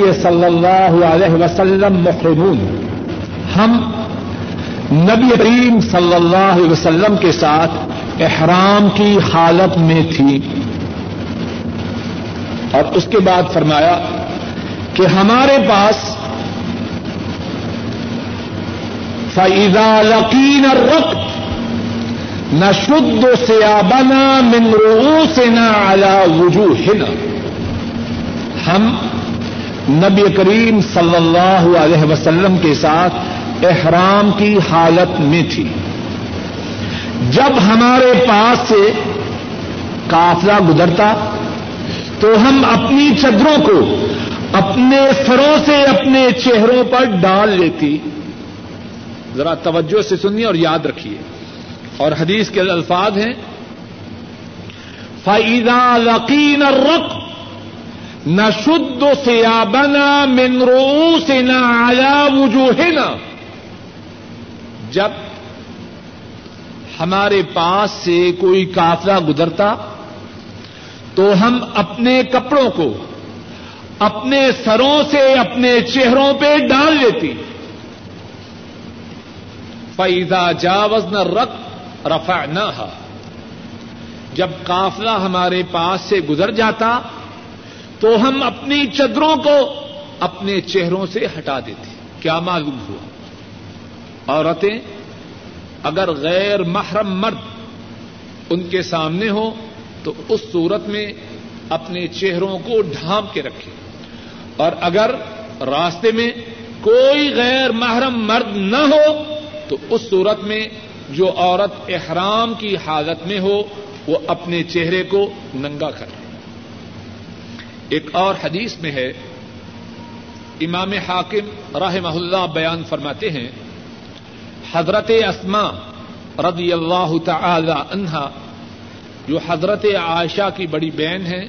صلی اللہ علیہ وسلم محرمون۔ ہم نبی کریم صلی اللہ علیہ وسلم کے ساتھ احرام کی حالت میں تھی۔ اور اس کے بعد فرمایا کہ ہمارے پاس فعیدہ لقین رق نہ شد سیابنا من رؤوسنا على وجوہنا ہم نبی کریم صلی اللہ علیہ وسلم کے ساتھ احرام کی حالت میں تھی۔ جب ہمارے پاس سے قافلہ گزرتا تو ہم اپنی چدروں کو اپنے سروں سے اپنے چہروں پر ڈال لیتی۔ ذرا توجہ سے سنیے اور یاد رکھیے۔ اور حدیث کے الفاظ ہیں فعیدہ لقین رق نہ سیابنا من رؤوسنا على وجوہنا جب ہمارے پاس سے کوئی قافلہ گزرتا تو ہم اپنے کپڑوں کو اپنے سروں سے اپنے چہروں پہ ڈال لیتی۔ فیضا جاوز نہ رق رفا نہ جب قافلہ ہمارے پاس سے گزر جاتا تو ہم اپنی چدروں کو اپنے چہروں سے ہٹا دیتے کیا معلوم ہوا؟ عورتیں اگر غیر محرم مرد ان کے سامنے ہو تو اس صورت میں اپنے چہروں کو ڈھانپ کے رکھے اور اگر راستے میں کوئی غیر محرم مرد نہ ہو تو اس صورت میں جو عورت احرام کی حالت میں ہو وہ اپنے چہرے کو ننگا کرے ایک اور حدیث میں ہے، امام حاکم راہ اللہ بیان فرماتے ہیں، حضرت اسما رضی اللہ تعالی عنہا، جو حضرت عائشہ کی بڑی بہن ہے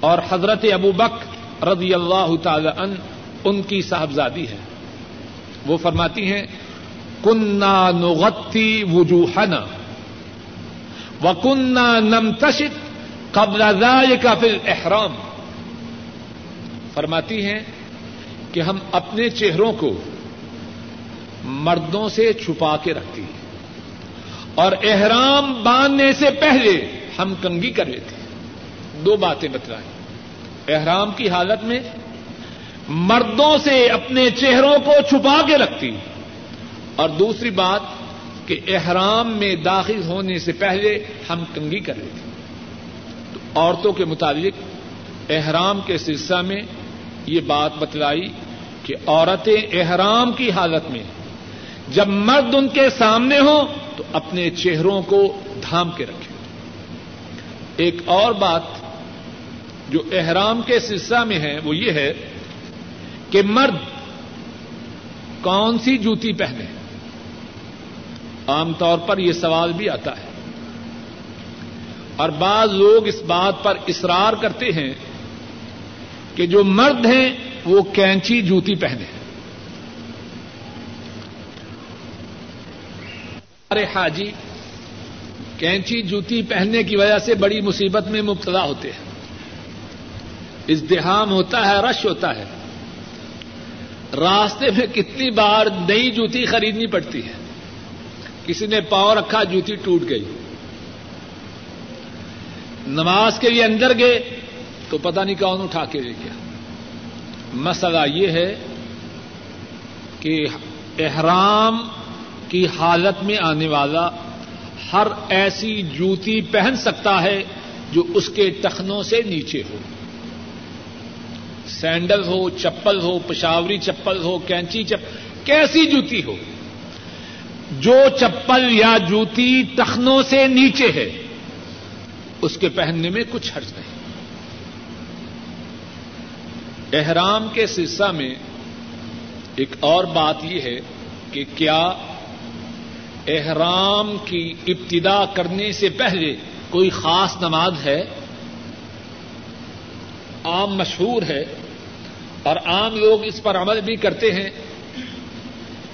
اور حضرت ابو بک رضی اللہ تعالی عنہ ان کی صاحبزادی ہے وہ فرماتی ہیں کنہ نغتی وجوہنا و کنہ نمتشت قبل ذلك فی الاحرام. فرماتی ہیں کہ ہم اپنے چہروں کو مردوں سے چھپا کے رکھتی ہیں۔ اور احرام باندھنے سے پہلے ہم کنگی کر لیتے دو باتیں بتلائیں۔ احرام کی حالت میں مردوں سے اپنے چہروں کو چھپا کے رکھتی اور دوسری بات کہ احرام میں داخل ہونے سے پہلے ہم کنگی کر لیتے تو عورتوں کے مطابق احرام کے سلسلہ میں یہ بات بتلائی کہ عورتیں احرام کی حالت میں جب مرد ان کے سامنے ہوں تو اپنے چہروں کو دھام کے رکھیں۔ ایک اور بات جو احرام کے سلسلہ میں ہے وہ یہ ہے کہ مرد کون سی جوتی پہنے؟ عام طور پر یہ سوال بھی آتا ہے۔ اور بعض لوگ اس بات پر اصرار کرتے ہیں کہ جو مرد ہیں وہ کینچی جوتی پہنے ارے حاجی، کینچی جوتی پہننے کی وجہ سے بڑی مصیبت میں مبتلا ہوتے ہیں۔ ازدحام ہوتا ہے، رش ہوتا ہے۔ راستے میں کتنی بار نئی جوتی خریدنی پڑتی ہے۔ کسی نے پاؤ رکھا، جوتی ٹوٹ گئی۔ نماز کے لیے اندر گئے تو پتہ نہیں کون اٹھا کے لے گیا۔ مسئلہ یہ ہے کہ احرام کی حالت میں آنے والا ہر ایسی جوتی پہن سکتا ہے جو اس کے ٹخنوں سے نیچے ہو۔ سینڈل ہو، چپل ہو، پشاوری چپل ہو، کینچی چپل کیسی جوتی ہو۔ جو چپل یا جوتی ٹخنوں سے نیچے ہے، اس کے پہننے میں کچھ حرج نہیں۔ احرام کے سلسلہ میں ایک اور بات یہ ہے کہ کیا احرام کی ابتدا کرنے سے پہلے کوئی خاص نماز ہے؟ عام مشہور ہے اور عام لوگ اس پر عمل بھی کرتے ہیں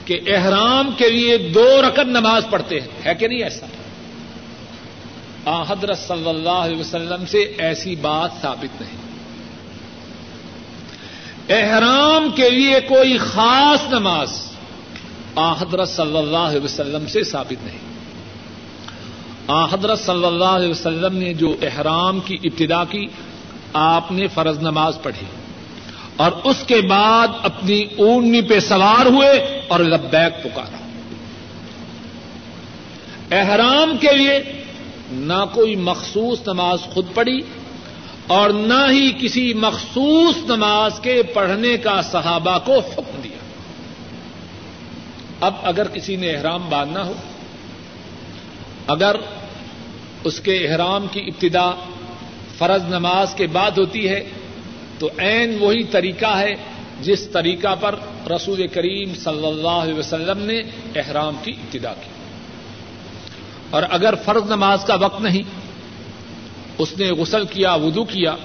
کہ احرام کے لیے دو رقم نماز پڑھتے ہیں۔ ہے کہ نہیں ایسا؟ آ، حضرت صلی اللہ علیہ وسلم سے ایسی بات ثابت نہیں۔ احرام کے لیے کوئی خاص نماز آ حضرت صلی اللہ علیہ وسلم سے ثابت نہیں۔ آ حضرت صلی اللہ علیہ وسلم نے جو احرام کی ابتدا کی، آپ نے فرض نماز پڑھی۔ اور اس کے بعد اپنی اونی پہ سوار ہوئے اور لبیک پکارا۔ احرام کے لیے نہ کوئی مخصوص نماز خود پڑھی اور نہ ہی کسی مخصوص نماز کے پڑھنے کا صحابہ کو حکم دیا۔ اب اگر کسی نے احرام باندھنا ہو، اگر اس کے احرام کی ابتدا فرض نماز کے بعد ہوتی ہے، تو عین وہی طریقہ ہے جس طریقہ پر رسول کریم صلی اللہ علیہ وسلم نے احرام کی ابتدا کی۔ اور اگر فرض نماز کا وقت نہیں اس نے غسل کیا، وضو کیا۔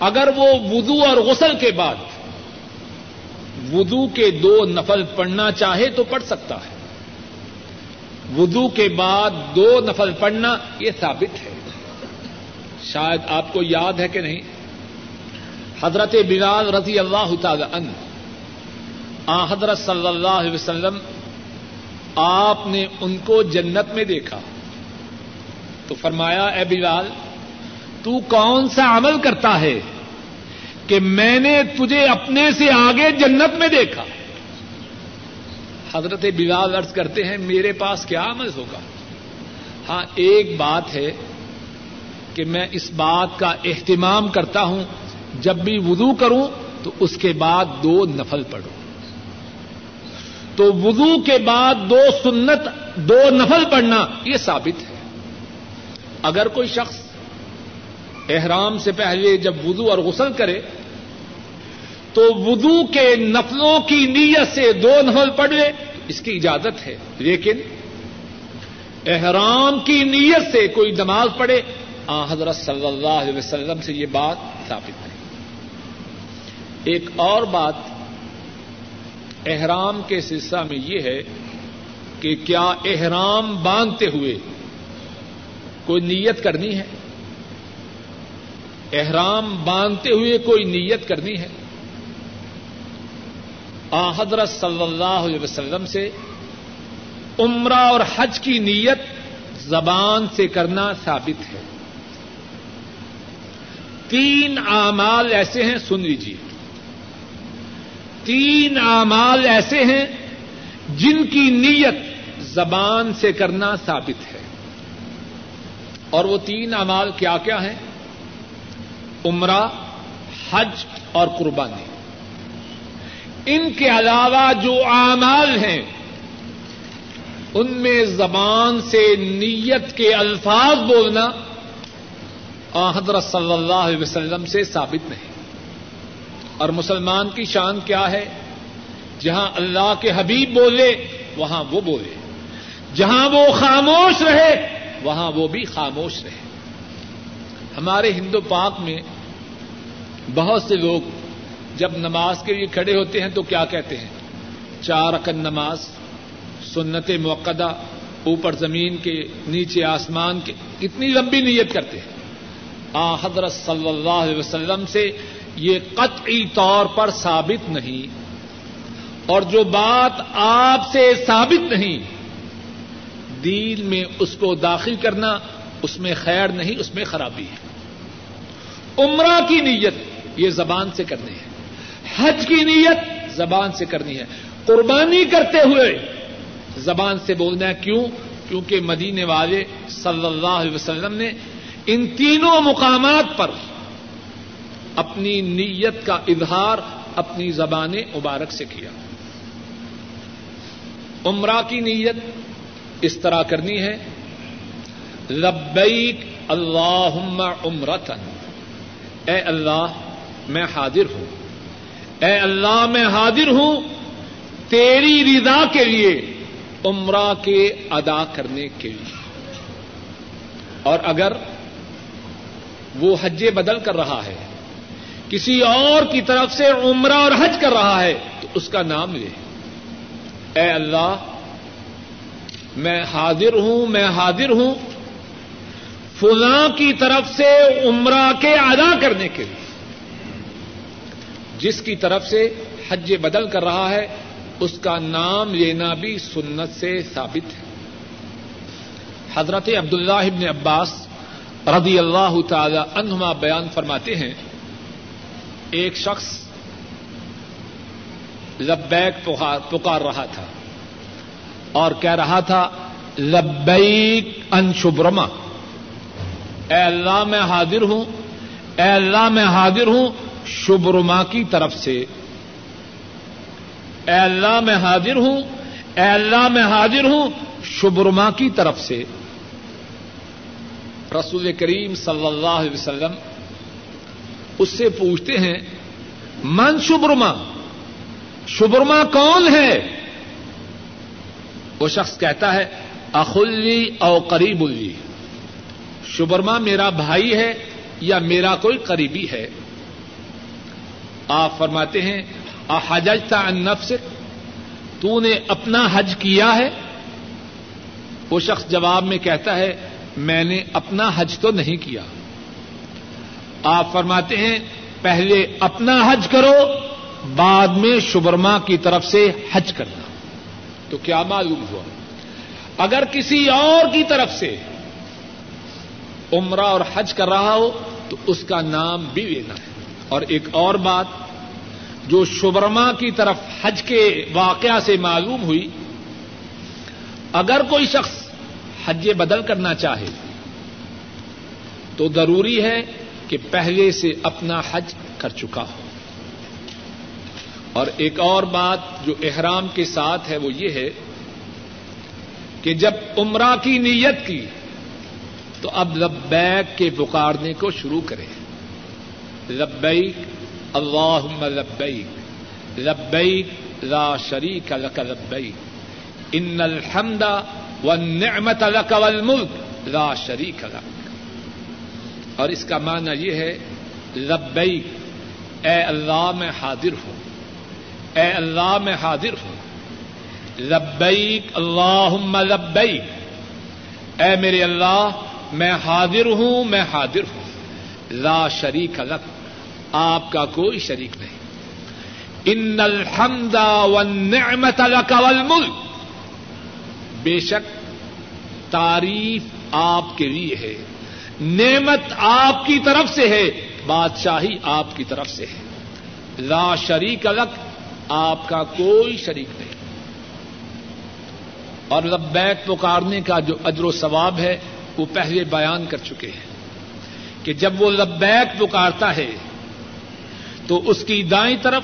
اگر وہ وضو اور غسل کے بعد وضو کے دو نفل پڑھنا چاہے تو پڑھ سکتا ہے۔ وضو کے بعد دو نفل پڑھنا یہ ثابت ہے۔ شاید آپ کو یاد ہے کہ نہیں؟ حضرت بلال رضی اللہ تعالی عنہ، آ حضرت صلی اللہ علیہ وسلم، آپ نے ان کو جنت میں دیکھا۔ تو فرمایا، اے بلال تو کون سا عمل کرتا ہے کہ میں نے تجھے اپنے سے آگے جنت میں دیکھا؟ حضرت بلال عرض کرتے ہیں، میرے پاس کیا عمل ہوگا؟ ہاں ایک بات ہے کہ میں اس بات کا اہتمام کرتا ہوں، جب بھی وضو کروں تو اس کے بعد دو نفل پڑھوں۔ تو وضو کے بعد دو سنت، دو نفل پڑھنا یہ ثابت ہے۔ اگر کوئی شخص احرام سے پہلے جب وضو اور غسل کرے، تو وضو کے نفلوں کی نیت سے دو نفل پڑھ لے، اس کی اجازت ہے۔ لیکن احرام کی نیت سے کوئی نماز پڑھے، آ، حضرت صلی اللہ علیہ وسلم سے یہ بات ثابت ہے۔ ایک اور بات احرام کے سلسلہ میں یہ ہے کہ کیا احرام باندھتے ہوئے کوئی نیت کرنی ہے؟ احرام باندھتے ہوئے کوئی نیت کرنی ہے؟ آ، حضرت صلی اللہ علیہ وسلم سے عمرہ اور حج کی نیت زبان سے کرنا ثابت ہے۔ تین اعمال ایسے ہیں، سن لیجیے تین اعمال ایسے ہیں جن کی نیت زبان سے کرنا ثابت ہے۔ اور وہ تین اعمال کیا کیا ہیں؟ عمرہ، حج اور قربانی۔ ان کے علاوہ جو اعمال ہیں، ان میں زبان سے نیت کے الفاظ بولنا حضرت صلی اللہ علیہ وسلم سے ثابت نہیں۔ اور مسلمان کی شان کیا ہے؟ جہاں اللہ کے حبیب بولے، وہاں وہ بولے۔ جہاں وہ خاموش رہے، وہاں وہ بھی خاموش رہے۔ ہمارے ہندو پاک میں بہت سے لوگ جب نماز کے لیے کھڑے ہوتے ہیں تو کیا کہتے ہیں؟ چار اکن نماز، سنت موقع اوپر زمین کے نیچے آسمان کے، اتنی لمبی نیت کرتے ہیں۔ آ، حضرت صلی اللہ علیہ وسلم سے یہ قطعی طور پر ثابت نہیں۔ اور جو بات آپ سے ثابت نہیں، دین میں اس کو داخل کرنا اس میں خیر نہیں، اس میں خرابی ہے۔ عمرہ کی نیت یہ زبان سے کرنی ہے۔ حج کی نیت زبان سے کرنی ہے۔ قربانی کرتے ہوئے زبان سے بولنا ہے۔ کیوں؟ کیونکہ مدینے والے صلی اللہ علیہ وسلم نے ان تینوں مقامات پر اپنی نیت کا اظہار اپنی زبان مبارک سے کیا۔ عمرہ کی نیت اس طرح کرنی ہے۔ لبیک اللہ عمرتن۔ اے اللہ میں حاضر ہوں۔ اے اللہ، میں حاضر ہوں تیری رضا کے لیے عمرہ کے ادا کرنے کے لیے۔ اور اگر وہ حج بدل کر رہا ہے، کسی اور کی طرف سے عمرہ اور حج کر رہا ہے، تو اس کا نام لے۔ اے اللہ، میں حاضر ہوں، میں حاضر ہوں فلاں کی طرف سے عمرہ کے ادا کرنے کے لیے۔ جس کی طرف سے حج بدل کر رہا ہے، اس کا نام لینا بھی سنت سے ثابت ہے۔ حضرت عبداللہ ابن عباس رضی اللہ تعالی عنہما بیان فرماتے ہیں، ایک شخص لبیک پکار رہا تھا اور کہہ رہا تھا، لبیک ان شبرما اے اللہ میں حاضر ہوں، اے اللہ میں حاضر ہوں شبرما کی طرف سے اے اللہ میں حاضر ہوں، اے اللہ میں حاضر ہوں شبرما کی طرف سے۔ رسول کریم صلی اللہ علیہ وسلم اس سے پوچھتے ہیں، من شبرما شبرما کون ہے؟ وہ شخص کہتا ہے اخلی او قریب اللی شبرما میرا بھائی ہے یا میرا کوئی قریبی ہے؟ آپ فرماتے ہیں احجتا ان نفس تو نے اپنا حج کیا ہے؟ وہ شخص جواب میں کہتا ہے، میں نے اپنا حج تو نہیں کیا۔ آپ فرماتے ہیں، پہلے اپنا حج کرو، بعد میں شبرما کی طرف سے حج کرنا۔ تو کیا معلوم ہوا؟ اگر کسی اور کی طرف سے عمرہ اور حج کر رہا ہو، تو اس کا نام بھی لینا ہے۔ اور ایک اور بات، جو شبرما کی طرف حج کے واقعہ سے معلوم ہوئی، اگر کوئی شخص حج بدل کرنا چاہے، تو ضروری ہے کہ پہلے سے اپنا حج کر چکا ہو۔ اور ایک اور بات جو احرام کے ساتھ ہے، وہ یہ ہے کہ جب عمرہ کی نیت کی، تو اب لبیک کے پکارنے کو شروع کرے لبیک اللہ لبیک لبیک لا شریک لک لبیک، ان الحمد والنعمت لک والملک لا شریک لک۔ اور اس کا معنی یہ ہے، لبیک، اے اللہ میں حاضر ہوں اے اللہ میں حاضر ہوں لبیک اللہ لبیک، اے میرے اللہ، میں حاضر ہوں، میں حاضر ہوں۔ لا شریک لک۔ آپ کا کوئی شریک نہیں۔ ان الحمد والنعمت لک والملک بے شک تعریف آپ کے لیے ہے۔ نعمت آپ کی طرف سے ہے۔ بادشاہی آپ کی طرف سے ہے۔ لا شریک الگ آپ کا کوئی شریک نہیں۔ اور لبیک پکارنے کا جو اجر و ثواب ہے، وہ پہلے بیان کر چکے ہیں کہ جب وہ لبیک پکارتا ہے تو اس کی دائیں طرف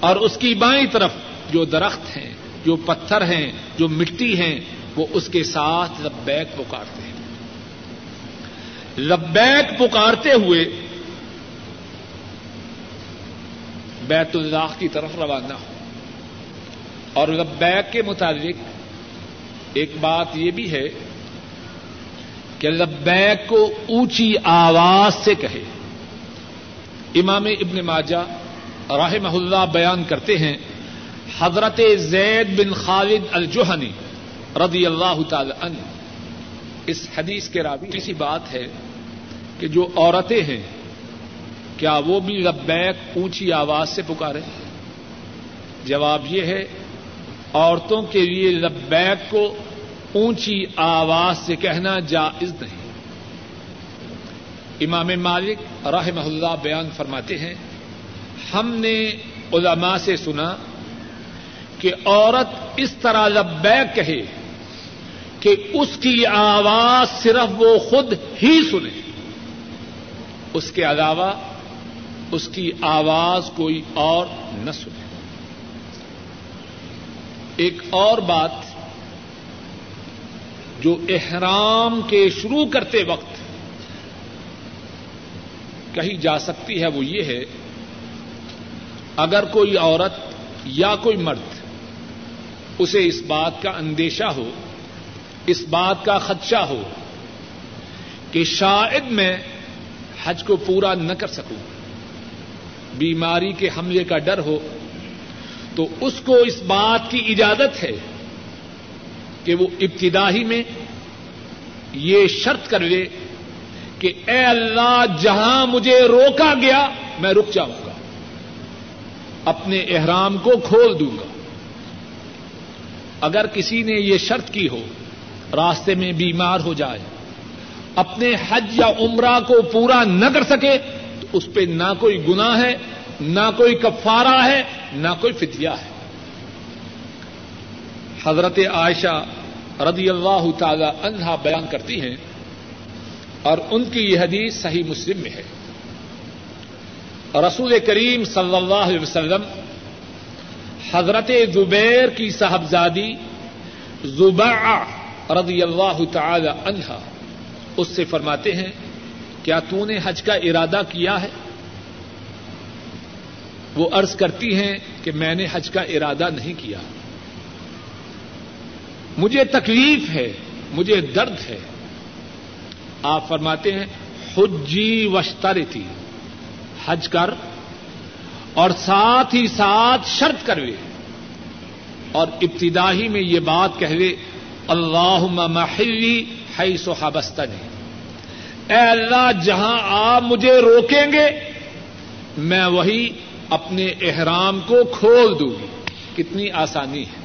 اور اس کی بائیں طرف جو درخت ہیں، جو پتھر ہیں، جو مٹی ہیں، وہ اس کے ساتھ لبیک پکارتے ہیں۔ لبیک پکارتے ہوئے بیت اللہ کی طرف روانہ ہو۔ اور لبیک کے متعلق ایک بات یہ بھی ہے کہ لبیک کو اونچی آواز سے کہے۔ امام ابن ماجہ راہ اللہ بیان کرتے ہیں، حضرت زید بن خالد الجوہنی رضی اللہ تعالی عنہ۔ اس حدیث کے راوی سی بات ہے کہ جو عورتیں ہیں، کیا وہ بھی لبیک اونچی آواز سے پکارے جواب یہ ہے، عورتوں کے لیے لبیک کو اونچی آواز سے کہنا جائز نہیں۔ امام مالک رحم اللہ بیان فرماتے ہیں، ہم نے علماء سے سنا کہ عورت اس طرح لبیک کہے کہ اس کی آواز صرف وہ خود ہی سنے، اس کے علاوہ اس کی آواز کوئی اور نہ سنے۔ ایک اور بات جو احرام کے شروع کرتے وقت کہی جا سکتی ہے وہ یہ ہے، اگر کوئی عورت یا کوئی مرد اسے اس بات کا اندیشہ ہو، اس بات کا خدشہ ہو کہ شاید میں حج کو پورا نہ کر سکوں، بیماری کے حملے کا ڈر ہو، تو اس کو اس بات کی اجازت ہے کہ وہ ابتدائی میں یہ شرط کر لے کہ اے اللہ، جہاں مجھے روکا گیا، میں رک جاؤں گا۔ اپنے احرام کو کھول دوں گا۔ اگر کسی نے یہ شرط کی ہو، راستے میں بیمار ہو جائے، اپنے حج یا عمرہ کو پورا نہ کر سکے، تو اس پہ نہ کوئی گنا ہے، نہ کوئی کفارہ ہے، نہ کوئی فتیہ ہے۔ حضرت عائشہ رضی اللہ تعالی عنہا بیان کرتی ہیں اور ان کی یہ حدیث صحیح مسلم میں ہے۔ رسول کریم صلی اللہ علیہ وسلم حضرت زبیر کی صاحبزادی زبا رضی اللہ تعالی عنہا اس سے فرماتے ہیں، کیا تو نے حج کا ارادہ کیا ہے؟ وہ عرض کرتی ہیں کہ میں نے حج کا ارادہ نہیں کیا۔ مجھے تکلیف ہے، مجھے درد ہے۔ آپ فرماتے ہیں، حجی وشتر تھی حج کر اور ساتھ ہی ساتھ شرط کروے اور ابتدائی میں یہ بات کہوے اللہ محلی ہے سوہابستنی اے اللہ، جہاں آپ مجھے روکیں گے، میں وہی اپنے احرام کو کھول دوں گی۔ کتنی آسانی ہے۔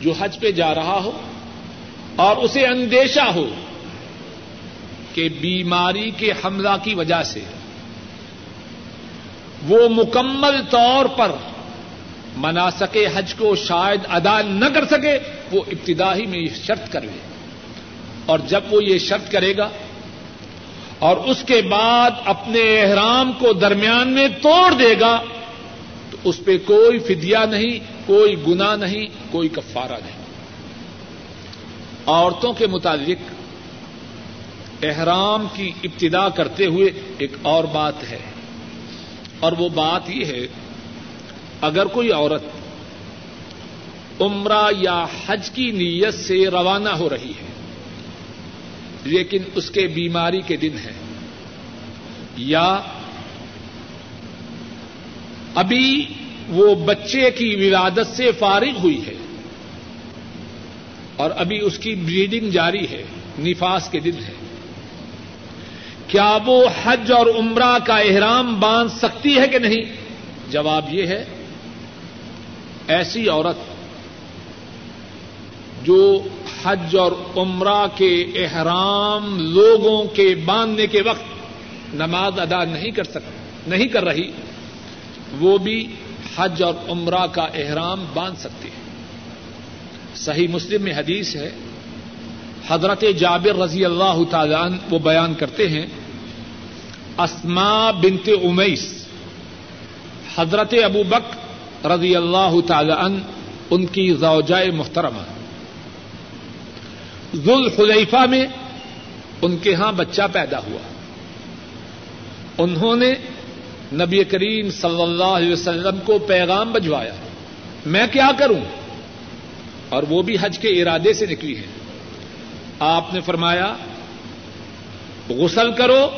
جو حج پہ جا رہا ہو اور اسے اندیشہ ہو کہ بیماری کے حملہ کی وجہ سے وہ مکمل طور پر منا سکے حج کو شاید ادا نہ کر سکے، وہ ابتدائی میں یہ شرط کرے اور جب وہ یہ شرط کرے گا اور اس کے بعد اپنے احرام کو درمیان میں توڑ دے گا، تو اس پہ کوئی فدیہ نہیں، کوئی گنا نہیں، کوئی کفارہ نہیں۔ عورتوں کے متعلق احرام کی ابتدا کرتے ہوئے ایک اور بات ہے۔ اور وہ بات یہ ہے، اگر کوئی عورت عمرہ یا حج کی نیت سے روانہ ہو رہی ہے، لیکن اس کے بیماری کے دن ہے، یا ابھی وہ بچے کی ولادت سے فارغ ہوئی ہے اور ابھی اس کی بلیڈنگ جاری ہے، نفاس کے دن ہے۔ کیا وہ حج اور عمرہ کا احرام باندھ سکتی ہے کہ نہیں؟ جواب یہ ہے، ایسی عورت جو حج اور عمرہ کے احرام لوگوں کے باندھنے کے وقت نماز ادا نہیں کر سک، نہیں کر رہی، وہ بھی حج اور عمرہ کا احرام باندھ سکتی ہے۔ صحیح مسلم میں حدیث ہے، حضرت جابر رضی اللہ تعالیٰ وہ بیان کرتے ہیں اسما بنت امیس، حضرت ابو بک رضی اللہ تعالی عنہ، ان کی زوجائے محترمہ۔ ذل خلیفہ میں ان کے ہاں بچہ پیدا ہوا۔ انہوں نے نبی کریم صلی اللہ علیہ وسلم کو پیغام بجوایا میں کیا کروں؟ اور وہ بھی حج کے ارادے سے نکلی ہیں۔ آپ نے فرمایا، غسل کرو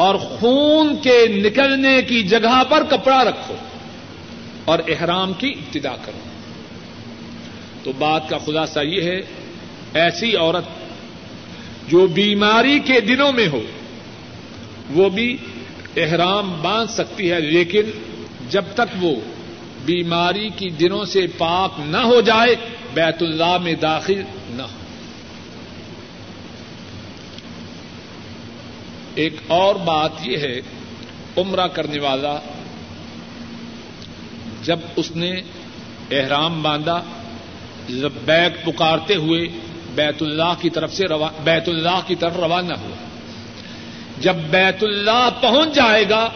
اور خون کے نکلنے کی جگہ پر کپڑا رکھو اور احرام کی ابتدا کرو۔ تو بات کا خلاصہ یہ ہے، ایسی عورت جو بیماری کے دنوں میں ہو، وہ بھی احرام باندھ سکتی ہے، لیکن جب تک وہ بیماری کی دنوں سے پاک نہ ہو جائے، بیت اللہ میں داخل نہ ہو ایک اور بات یہ ہے، عمرہ کرنے والا جب اس نے احرام باندھا، جب بیگ پکارتے ہوئے بیت اللہ کی طرف سے بیت اللہ کی طرف روانہ ہوا۔ جب بیت اللہ پہنچ جائے گا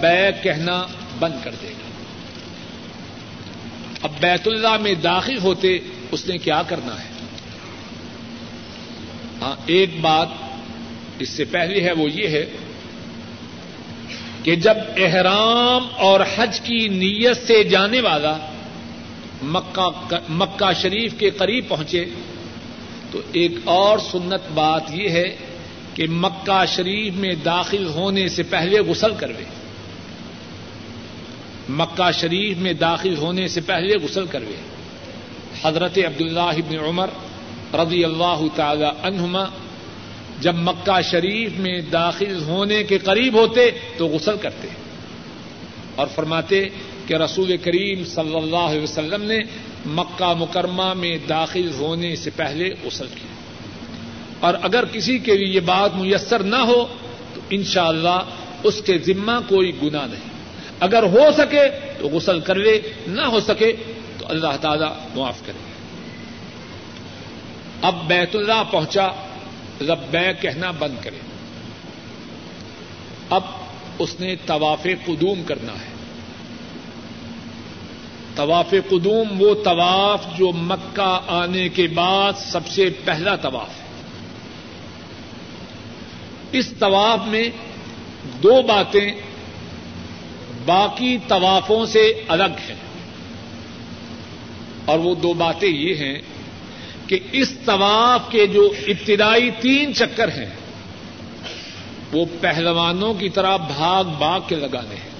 بیگ کہنا بند کر دے گا۔ اب بیت اللہ میں داخل ہوتے اس نے کیا کرنا ہے؟ ہاں ایک بات اس سے پہلے ہے وہ یہ ہے کہ جب احرام اور حج کی نیت سے جانے والا مکہ مکہ شریف کے قریب پہنچے، تو ایک اور سنت بات یہ ہے کہ مکہ شریف میں داخل ہونے سے پہلے غسل کروے۔ مکہ شریف میں داخل ہونے سے پہلے غسل کروے۔ حضرت عبداللہ ابن عمر رضی اللہ تعالی عنہما جب مکہ شریف میں داخل ہونے کے قریب ہوتے تو غسل کرتے اور فرماتے کہ رسول کریم صلی اللہ علیہ وسلم نے مکہ مکرمہ میں داخل ہونے سے پہلے غسل کیا اور اگر کسی کے لیے یہ بات میسر نہ ہو تو انشاءاللہ اللہ اس کے ذمہ کوئی گنا نہیں۔ اگر ہو سکے تو غسل کر لے، نہ ہو سکے تو اللہ تعالی معاف کرے۔ اب بیت اللہ پہنچا۔ رب کہنا بند کرے۔ اب اس نے طواف قدوم کرنا ہے۔ طواف قدوم وہ طواف جو مکہ آنے کے بعد سب سے پہلا طواف ہے۔ اس طواف میں دو باتیں باقی طوافوں سے الگ ہیں۔ اور وہ دو باتیں یہ ہیں کہ اس طواف کے جو ابتدائی تین چکر ہیں، وہ پہلوانوں کی طرح بھاگ بھاگ کے لگانے ہیں۔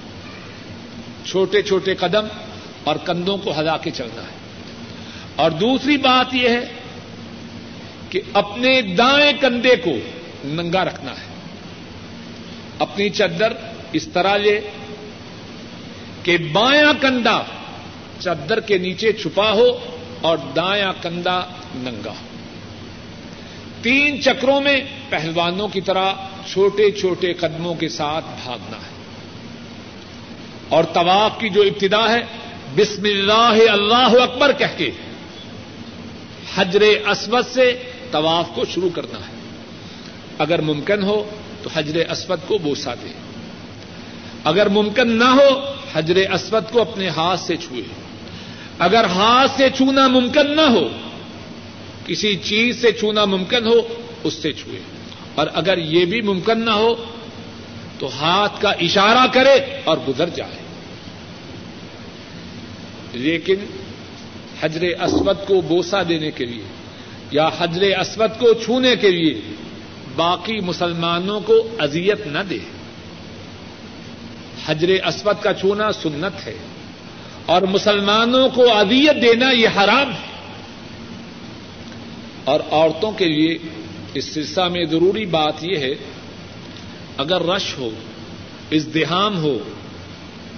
چھوٹے چھوٹے قدم اور کندھوں کو ہلا کے چلنا ہے۔ اور دوسری بات یہ ہے کہ اپنے دائیں کندھے کو ننگا رکھنا ہے۔ اپنی چادر اس طرح لے کہ بایاں کندھا چادر کے نیچے چھپا ہو اور دایاں کندھا ننگا۔ تین چکروں میں پہلوانوں کی طرح چھوٹے چھوٹے قدموں کے ساتھ بھاگنا ہے۔ اور طواف کی جو ابتدا ہے، بسم اللہ اللہ اکبر کہہ کے حجر اسود سے طواف کو شروع کرنا ہے۔ اگر ممکن ہو تو حجر اسود کو بوسا دے۔ اگر ممکن نہ ہو، حجر اسود کو اپنے ہاتھ سے چھوئے۔ اگر ہاتھ سے چھونا ممکن نہ ہو، کسی چیز سے چھونا ممکن ہو، اس سے چھوئے۔ اور اگر یہ بھی ممکن نہ ہو، تو ہاتھ کا اشارہ کرے اور گزر جائے۔ لیکن حجر اسود کو بوسا دینے کے لیے یا حجر اسود کو چھونے کے لیے باقی مسلمانوں کو اذیت نہ دے۔ حجر اسود کا چھونا سنت ہے۔ اور مسلمانوں کو اذیت دینا یہ حرام ہے۔ اور عورتوں کے لیے اس سلسلہ میں ضروری بات یہ ہے، اگر رش ہو، ازدحام ہو،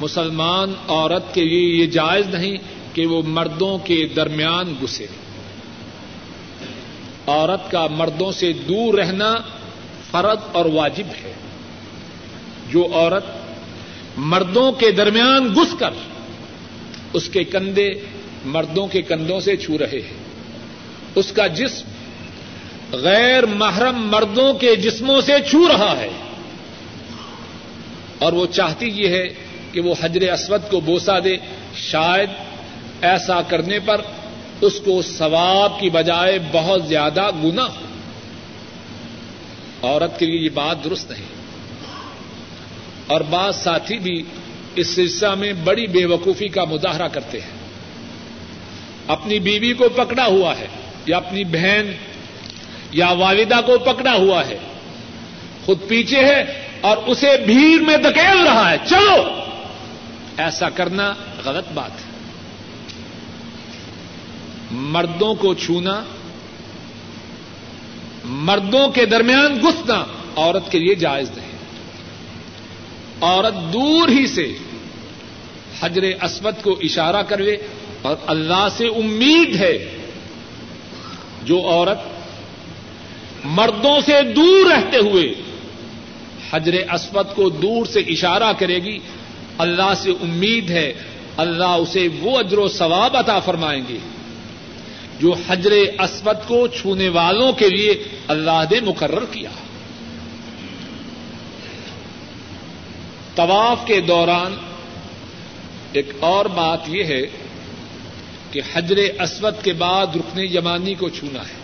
مسلمان عورت کے لیے یہ جائز نہیں کہ وہ مردوں کے درمیان گسے عورت کا مردوں سے دور رہنا فرد اور واجب ہے۔ جو عورت مردوں کے درمیان گس کر اس کے کندھے مردوں کے کندھوں سے چھو رہے ہیں۔ اس کا جسم غیر محرم مردوں کے جسموں سے چھو رہا ہے۔ اور وہ چاہتی یہ ہے کہ وہ حجر اسود کو بوسا دے۔ شاید ایسا کرنے پر اس کو ثواب کی بجائے بہت زیادہ گنا ہو۔ عورت کے لیے یہ بات درست نہیں۔ اور بعض ساتھی بھی اس سلسلہ میں بڑی بے وقوفی کا مظاہرہ کرتے ہیں۔ اپنی بیوی کو پکڑا ہوا ہے، یا اپنی بہن یا والدہ کو پکڑا ہوا ہے۔ خود پیچھے ہے اور اسے بھیڑ میں دکیل رہا ہے۔ چلو۔ ایسا کرنا غلط بات ہے۔ مردوں کو چھونا، مردوں کے درمیان گسنا عورت کے لیے جائز نہیں۔ عورت دور ہی سے حجر اسود کو اشارہ کرے اور اللہ سے امید ہے جو عورت مردوں سے دور رہتے ہوئے حجر اسود کو دور سے اشارہ کرے گی، اللہ سے امید ہے، اللہ اسے وہ اجر و ثواب عطا فرمائیں گے جو حجر اسود کو چھونے والوں کے لیے اللہ نے مقرر کیا۔ ہے طواف کے دوران ایک اور بات یہ ہے کہ حجر اسود کے بعد رکن یمانی کو چھونا ہے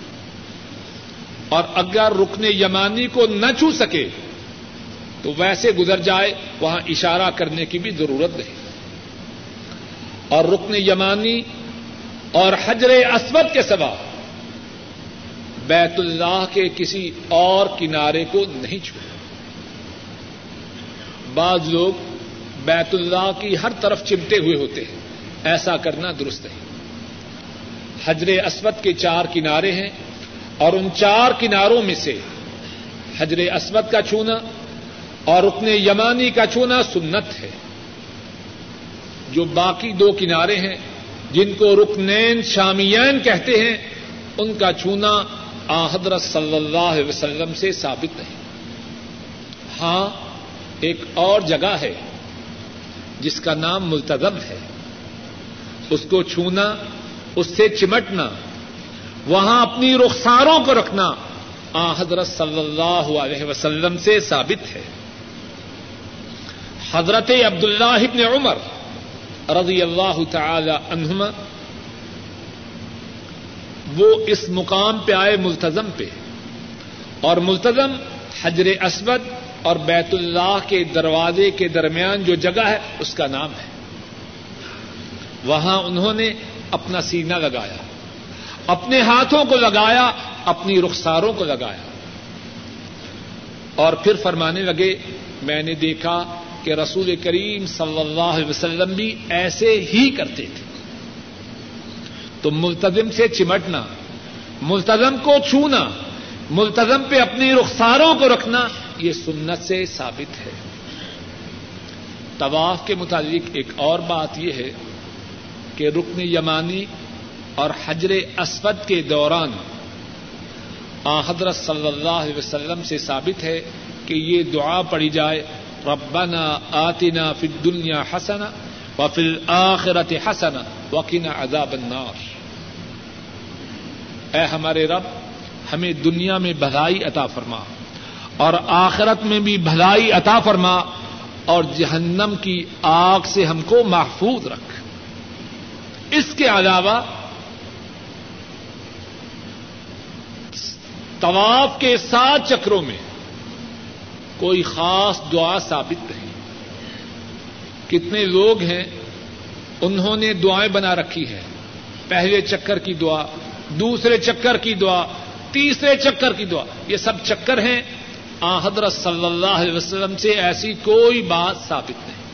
اور اگر رکن یمانی کو نہ چھو سکے تو ویسے گزر جائے، وہاں اشارہ کرنے کی بھی ضرورت نہیں۔ اور رکن یمانی اور حجر اسود کے سوا بیت اللہ کے کسی اور کنارے کو نہیں چھو بعض لوگ بیت اللہ کی ہر طرف چمٹے ہوئے ہوتے ہیں۔ ایسا کرنا درست نہیں۔ حجر اسود کے چار کنارے ہیں اور ان چار کناروں میں سے حجر اسود کا چھونا اور رکن یمانی کا چھونا سنت ہے۔ جو باقی دو کنارے ہیں، جن کو رکنین شامین کہتے ہیں، ان کا چھونا آ حضرت صلی اللہ علیہ وسلم سے ثابت نہیں۔ ہاں ایک اور جگہ ہے جس کا نام ملتظم ہے۔ اس کو چھونا، اس سے چمٹنا، وہاں اپنی رخساروں کو رکھنا آ حضرت صلی اللہ علیہ وسلم سے ثابت ہے۔ حضرت عبداللہ ابن عمر رضی اللہ تعالی عنہما وہ اس مقام پہ آئے ملتظم پہ اور ملتظم حجر اسود اور بیت اللہ کے دروازے کے درمیان جو جگہ ہے، اس کا نام ہے۔ وہاں انہوں نے اپنا سینہ لگایا، اپنے ہاتھوں کو لگایا، اپنی رخساروں کو لگایا۔ اور پھر فرمانے لگے، میں نے دیکھا کہ رسول کریم صلی اللہ علیہ وسلم بھی ایسے ہی کرتے تھے۔ تو ملتظم سے چمٹنا ملتظم کو چھونا ملتظم پہ اپنی رخساروں کو رکھنا یہ سنت سے ثابت ہے۔ طواف کے متعلق ایک اور بات یہ ہے کہ رکن یمانی اور حجر اسود کے دوران آ حضرت صلی اللہ علیہ وسلم سے ثابت ہے کہ یہ دعا پڑی جائے، ربنا آتنا فی الدنیا حسنا وفی الآخرت حسنا وقنا عذاب النار۔ اے ہمارے رب، ہمیں دنیا میں بھلائی عطا فرما۔ اور آخرت میں بھی بھلائی عطا فرما اور جہنم کی آگ سے ہم کو محفوظ رکھ۔ اس کے علاوہ طواف کے سات چکروں میں کوئی خاص دعا ثابت نہیں۔ کتنے لوگ ہیں، انہوں نے دعائیں بنا رکھی ہے پہلے چکر کی دعا، دوسرے چکر کی دعا، تیسرے چکر کی دعا، یہ سب چکر ہیں۔ حضرت صلی اللہ علیہ وسلم سے ایسی کوئی بات ثابت نہیں۔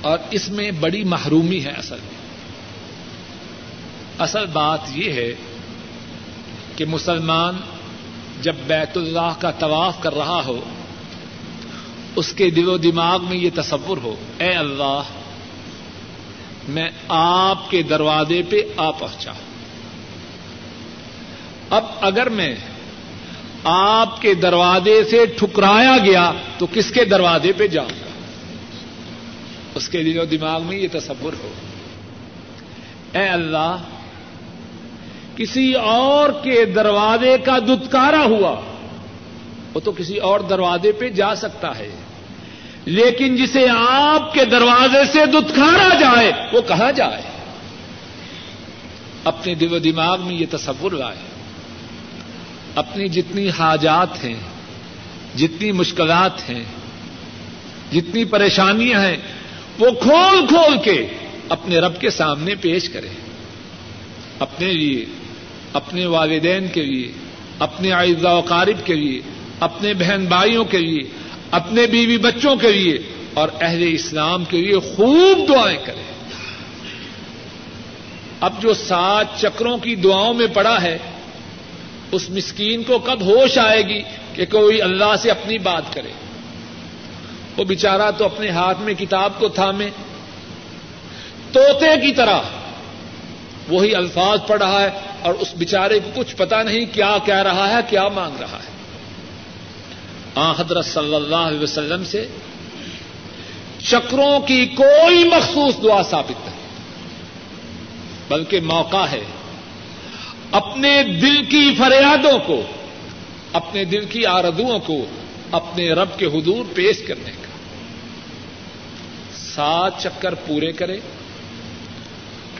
اور اس میں بڑی محرومی ہے اصل۔ میں اصل بات یہ ہے کہ مسلمان جب بیت اللہ کا طواف کر رہا ہو، اس کے دل و دماغ میں یہ تصور ہو، اے اللہ، میں آپ کے دروازے پہ آ پہنچا۔ اب اگر میں آپ کے دروازے سے ٹھکرایا گیا تو کس کے دروازے پہ جاؤں گا؟ اس کے دل و دماغ میں یہ تصور ہو۔ اے اللہ، کسی اور کے دروازے کا دتکارا ہوا، وہ تو کسی اور دروازے پہ جا سکتا ہے۔ لیکن جسے آپ کے دروازے سے دتکارا جائے، وہ کہاں جائے؟ اپنے دل و دماغ میں یہ تصور لائے۔ اپنی جتنی حاجات ہیں، جتنی مشکلات ہیں، جتنی پریشانیاں ہیں، وہ کھول کھول کے اپنے رب کے سامنے پیش کرے اپنے لیے، اپنے والدین کے لیے، اپنے اعزا و قارب کے لیے، اپنے بہن بھائیوں کے لیے، اپنے بیوی بچوں کے لیے اور اہل اسلام کے لیے خوب دعائیں کرے اب جو سات چکروں کی دعاؤں میں پڑا ہے اس مسکین کو کب ہوش آئے گی کہ کوئی اللہ سے اپنی بات کرے؟ وہ بےچارا تو اپنے ہاتھ میں کتاب کو تھامے توتے کی طرح وہی الفاظ پڑھ رہا ہے اور اس بچارے کو کچھ پتا نہیں کیا کہہ رہا ہے، کیا مانگ رہا ہے۔ آ، حضرت صلی اللہ علیہ وسلم سے چکروں کی کوئی مخصوص دعا ثابت نہیں، بلکہ موقع ہے اپنے دل کی فریادوں کو، اپنے دل کی آردوں کو اپنے رب کے حضور پیش کرنے کا۔ سات چکر پورے کرے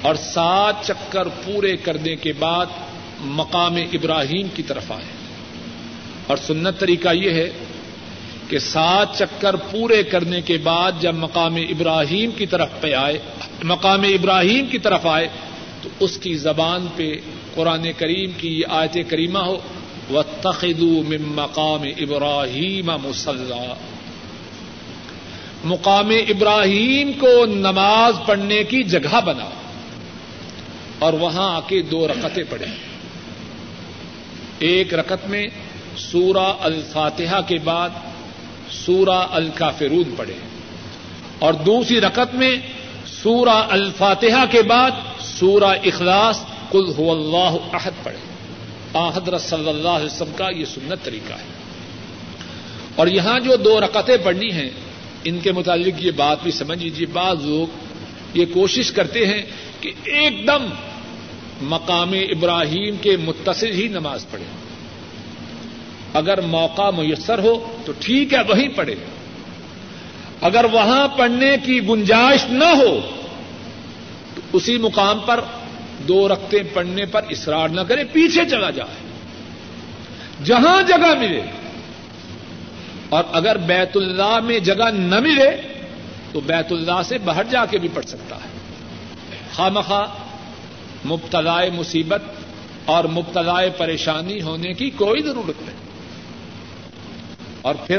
اور سات چکر پورے کرنے کے بعد مقام ابراہیم کی طرف آئے۔ اور سنت طریقہ یہ ہے کہ سات چکر پورے کرنے کے بعد جب مقام ابراہیم کی طرف پہ آئے، مقام ابراہیم کی طرف آئے تو اس کی زبان پہ قرآن کریم کی یہ آیت کریمہ ہو و من مقام ابراہیم مسلح مقام ابراہیم کو نماز پڑھنے کی جگہ بنا۔ اور وہاں آ کے دو رقطیں پڑھے ایک رقط میں سورہ الفاتحہ کے بعد سورہ الکافرون پڑھے اور دوسری رقط میں سورہ الفاتحہ کے بعد سورہ اخلاص کل ہو اللہ عہد پڑھے حضرت صلی اللہ علیہ وسلم کا یہ سنت طریقہ ہے۔ اور یہاں جو دو رکعتیں پڑھنی ہیں، ان کے متعلق یہ بات بھی سمجھ لیجیے بعض لوگ یہ کوشش کرتے ہیں کہ ایک دم مقام ابراہیم کے متصل ہی نماز پڑھے اگر موقع میسر ہو تو ٹھیک ہے، وہیں پڑھے اگر وہاں پڑھنے کی گنجائش نہ ہو اسی مقام پر دو رقطیں پڑھنے پر اصرار نہ کرے، پیچھے چلا جائے۔ جہاں جگہ ملے، اور اگر بیت اللہ میں جگہ نہ ملے، تو بیت اللہ سے باہر جا کے بھی پڑھ سکتا ہے۔ خواہ مخواہ مبتلا مصیبت اور مبتلا پریشانی ہونے کی کوئی ضرورت نہیں۔ اور پھر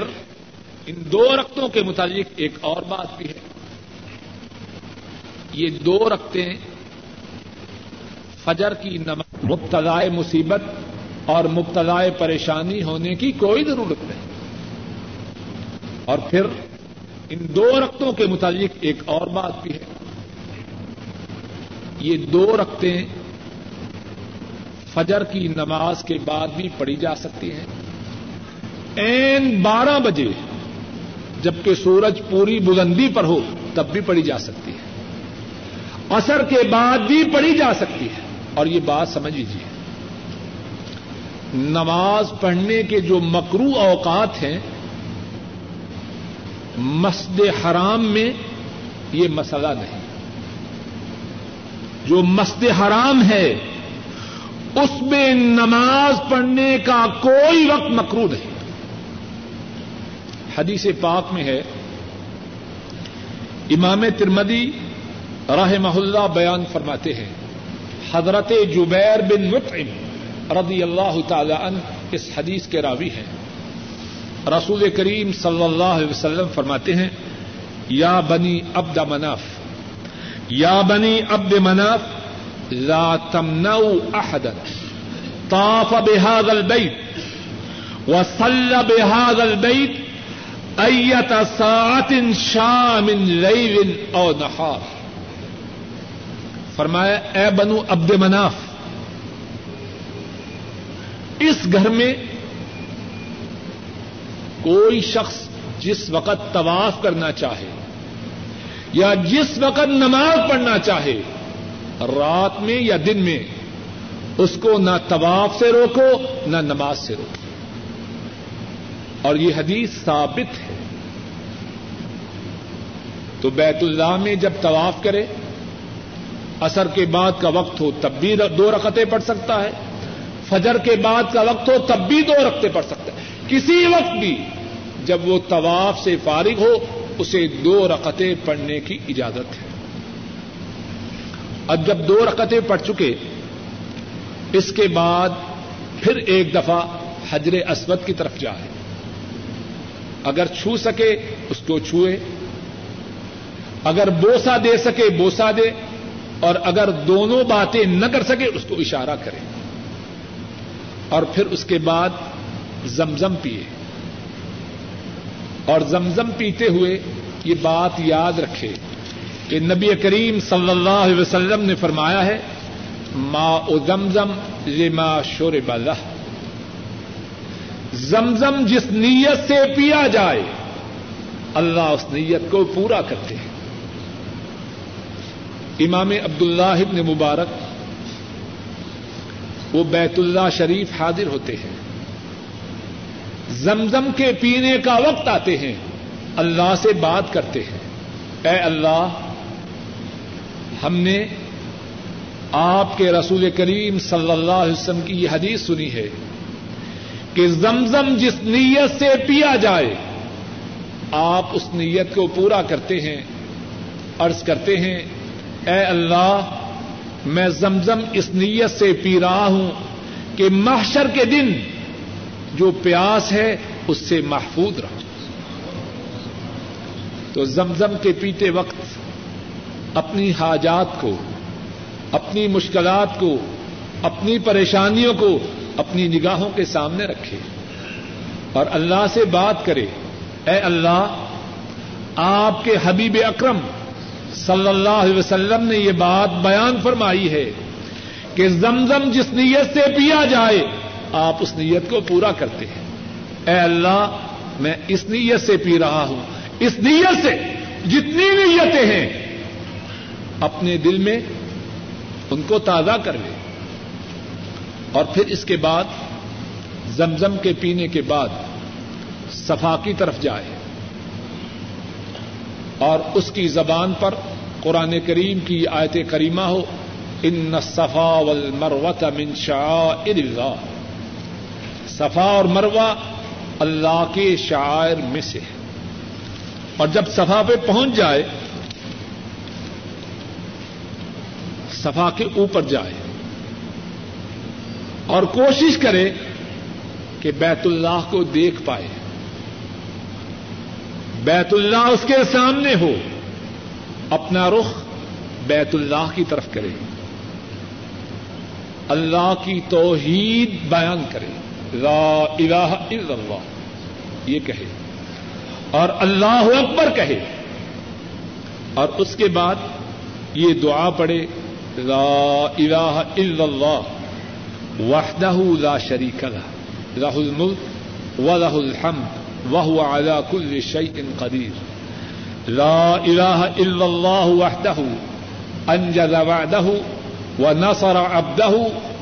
ان دو رقطوں کے متعلق ایک اور بات بھی ہے۔ یہ دو رقطیں فجر کی نماز مبتلا مصیبت اور مبتلا پریشانی ہونے کی کوئی ضرورت نہیں۔ اور پھر ان دو رقطوں کے متعلق ایک اور بات بھی ہے۔ یہ دو رقطیں فجر کی نماز کے بعد بھی پڑھی جا سکتی ہیں این بارہ بجے جبکہ سورج پوری بلندی پر ہو، تب بھی پڑھی جا سکتی ہے۔ اثر کے بعد بھی پڑھی جا سکتی ہے۔ اور یہ بات سمجھ لیجیے نماز پڑھنے کے جو مکرو اوقات ہیں، مسجد حرام میں یہ مسئلہ نہیں۔ جو مسجد حرام ہے، اس میں نماز پڑھنے کا کوئی وقت مکرو نہیں۔ حدیث پاک میں ہے۔ امام ترمدی راہ محلہ بیان فرماتے ہیں۔ حضرت جبیر بن مطعم رضی اللہ تعالی عنہ اس حدیث کے راوی ہیں۔ رسول کریم صلی اللہ علیہ وسلم فرماتے ہیں، یا بنی ابد مناف، یا بنی ابد مناف، لا تمنعوا احدا، طاف بهذا البيت وصلى بهذا البيت اية ساعة شام ليل او نهار۔ فرمایا، اے بنو عبد مناف، اس گھر میں کوئی شخص جس وقت طواف کرنا چاہے یا جس وقت نماز پڑھنا چاہے، رات میں یا دن میں، اس کو نہ طواف سے روکو، نہ نماز سے روکو. اور یہ حدیث ثابت ہے۔ تو بیت اللہ میں جب طواف کرے اثر کے بعد کا وقت ہو تب بھی دو رقطیں پڑھ سکتا ہے۔ فجر کے بعد کا وقت ہو تب بھی دو رقطیں پڑھ سکتا ہے۔ کسی وقت بھی جب وہ طواف سے فارغ ہو، اسے دو رقطیں پڑھنے کی اجازت ہے۔ اب جب دو رقطیں پڑھ چکے، اس کے بعد پھر ایک دفعہ حجر اسود کی طرف جائے۔ اگر چھو سکے، اس کو چھوئے۔ اگر بوسا دے سکے بوسا دے۔ اور اگر دونوں باتیں نہ کر سکے، اس کو اشارہ کرے اور پھر اس کے بعد زمزم پیے اور زمزم پیتے ہوئے یہ بات یاد رکھے کہ نبی کریم صلی اللہ علیہ وسلم نے فرمایا ہے، ما او زمزم لما شور بلح زمزم جس نیت سے پیا جائے، اللہ اس نیت کو پورا کرتے ہیں۔ امام عبد اللہ ابن مبارک، وہ بیت اللہ شریف حاضر ہوتے ہیں۔ زمزم کے پینے کا وقت آتے ہیں۔ اللہ سے بات کرتے ہیں۔ اے اللہ، ہم نے آپ کے رسول کریم صلی اللہ علیہ وسلم کی یہ حدیث سنی ہے کہ زمزم جس نیت سے پیا جائے، آپ اس نیت کو پورا کرتے ہیں، عرض کرتے ہیں۔ اے اللہ، میں زمزم اس نیت سے پی رہا ہوں کہ محشر کے دن جو پیاس ہے اس سے محفوظ رہو تو زمزم کے پیتے وقت اپنی حاجات کو، اپنی مشکلات کو، اپنی پریشانیوں کو اپنی نگاہوں کے سامنے رکھے۔ اور اللہ سے بات کرے، اے اللہ، آپ کے حبیب اکرم صلی اللہ علیہ وسلم نے یہ بات بیان فرمائی ہے کہ زمزم جس نیت سے پیا جائے، آپ اس نیت کو پورا کرتے ہیں۔ اے اللہ، میں اس نیت سے پی رہا ہوں۔ اس نیت سے جتنی نیتیں ہیں، اپنے دل میں ان کو تازہ کر لے اور پھر اس کے بعد، زمزم کے پینے کے بعد صفا کی طرف جائے۔ اور اس کی زبان پر قرآن کریم کی آیت کریمہ ہو ان صفا والمروہ من شعائر اللہ صفا اور مروا اللہ کے شاعر میں سے ہے اور جب صفا پہ پہنچ جائے، صفا کے اوپر جائے اور کوشش کرے کہ بیت اللہ کو دیکھ پائے۔ بیت اللہ اس کے سامنے ہو۔ اپنا رخ بیت اللہ کی طرف کرے۔ اللہ کی توحید بیان کرے۔ لا الہ الا اللہ۔ یہ کہے۔ اور اللہ اکبر کہے۔ اور اس کے بعد یہ دعا پڑے لا الہ الا اللہ۔ وحدہ لا شریک له له الملک وله الحمد۔ وهو على كل شيء قدير لا الہ الا اللہ وحدہ انجز وعدہ ونصر عبدہ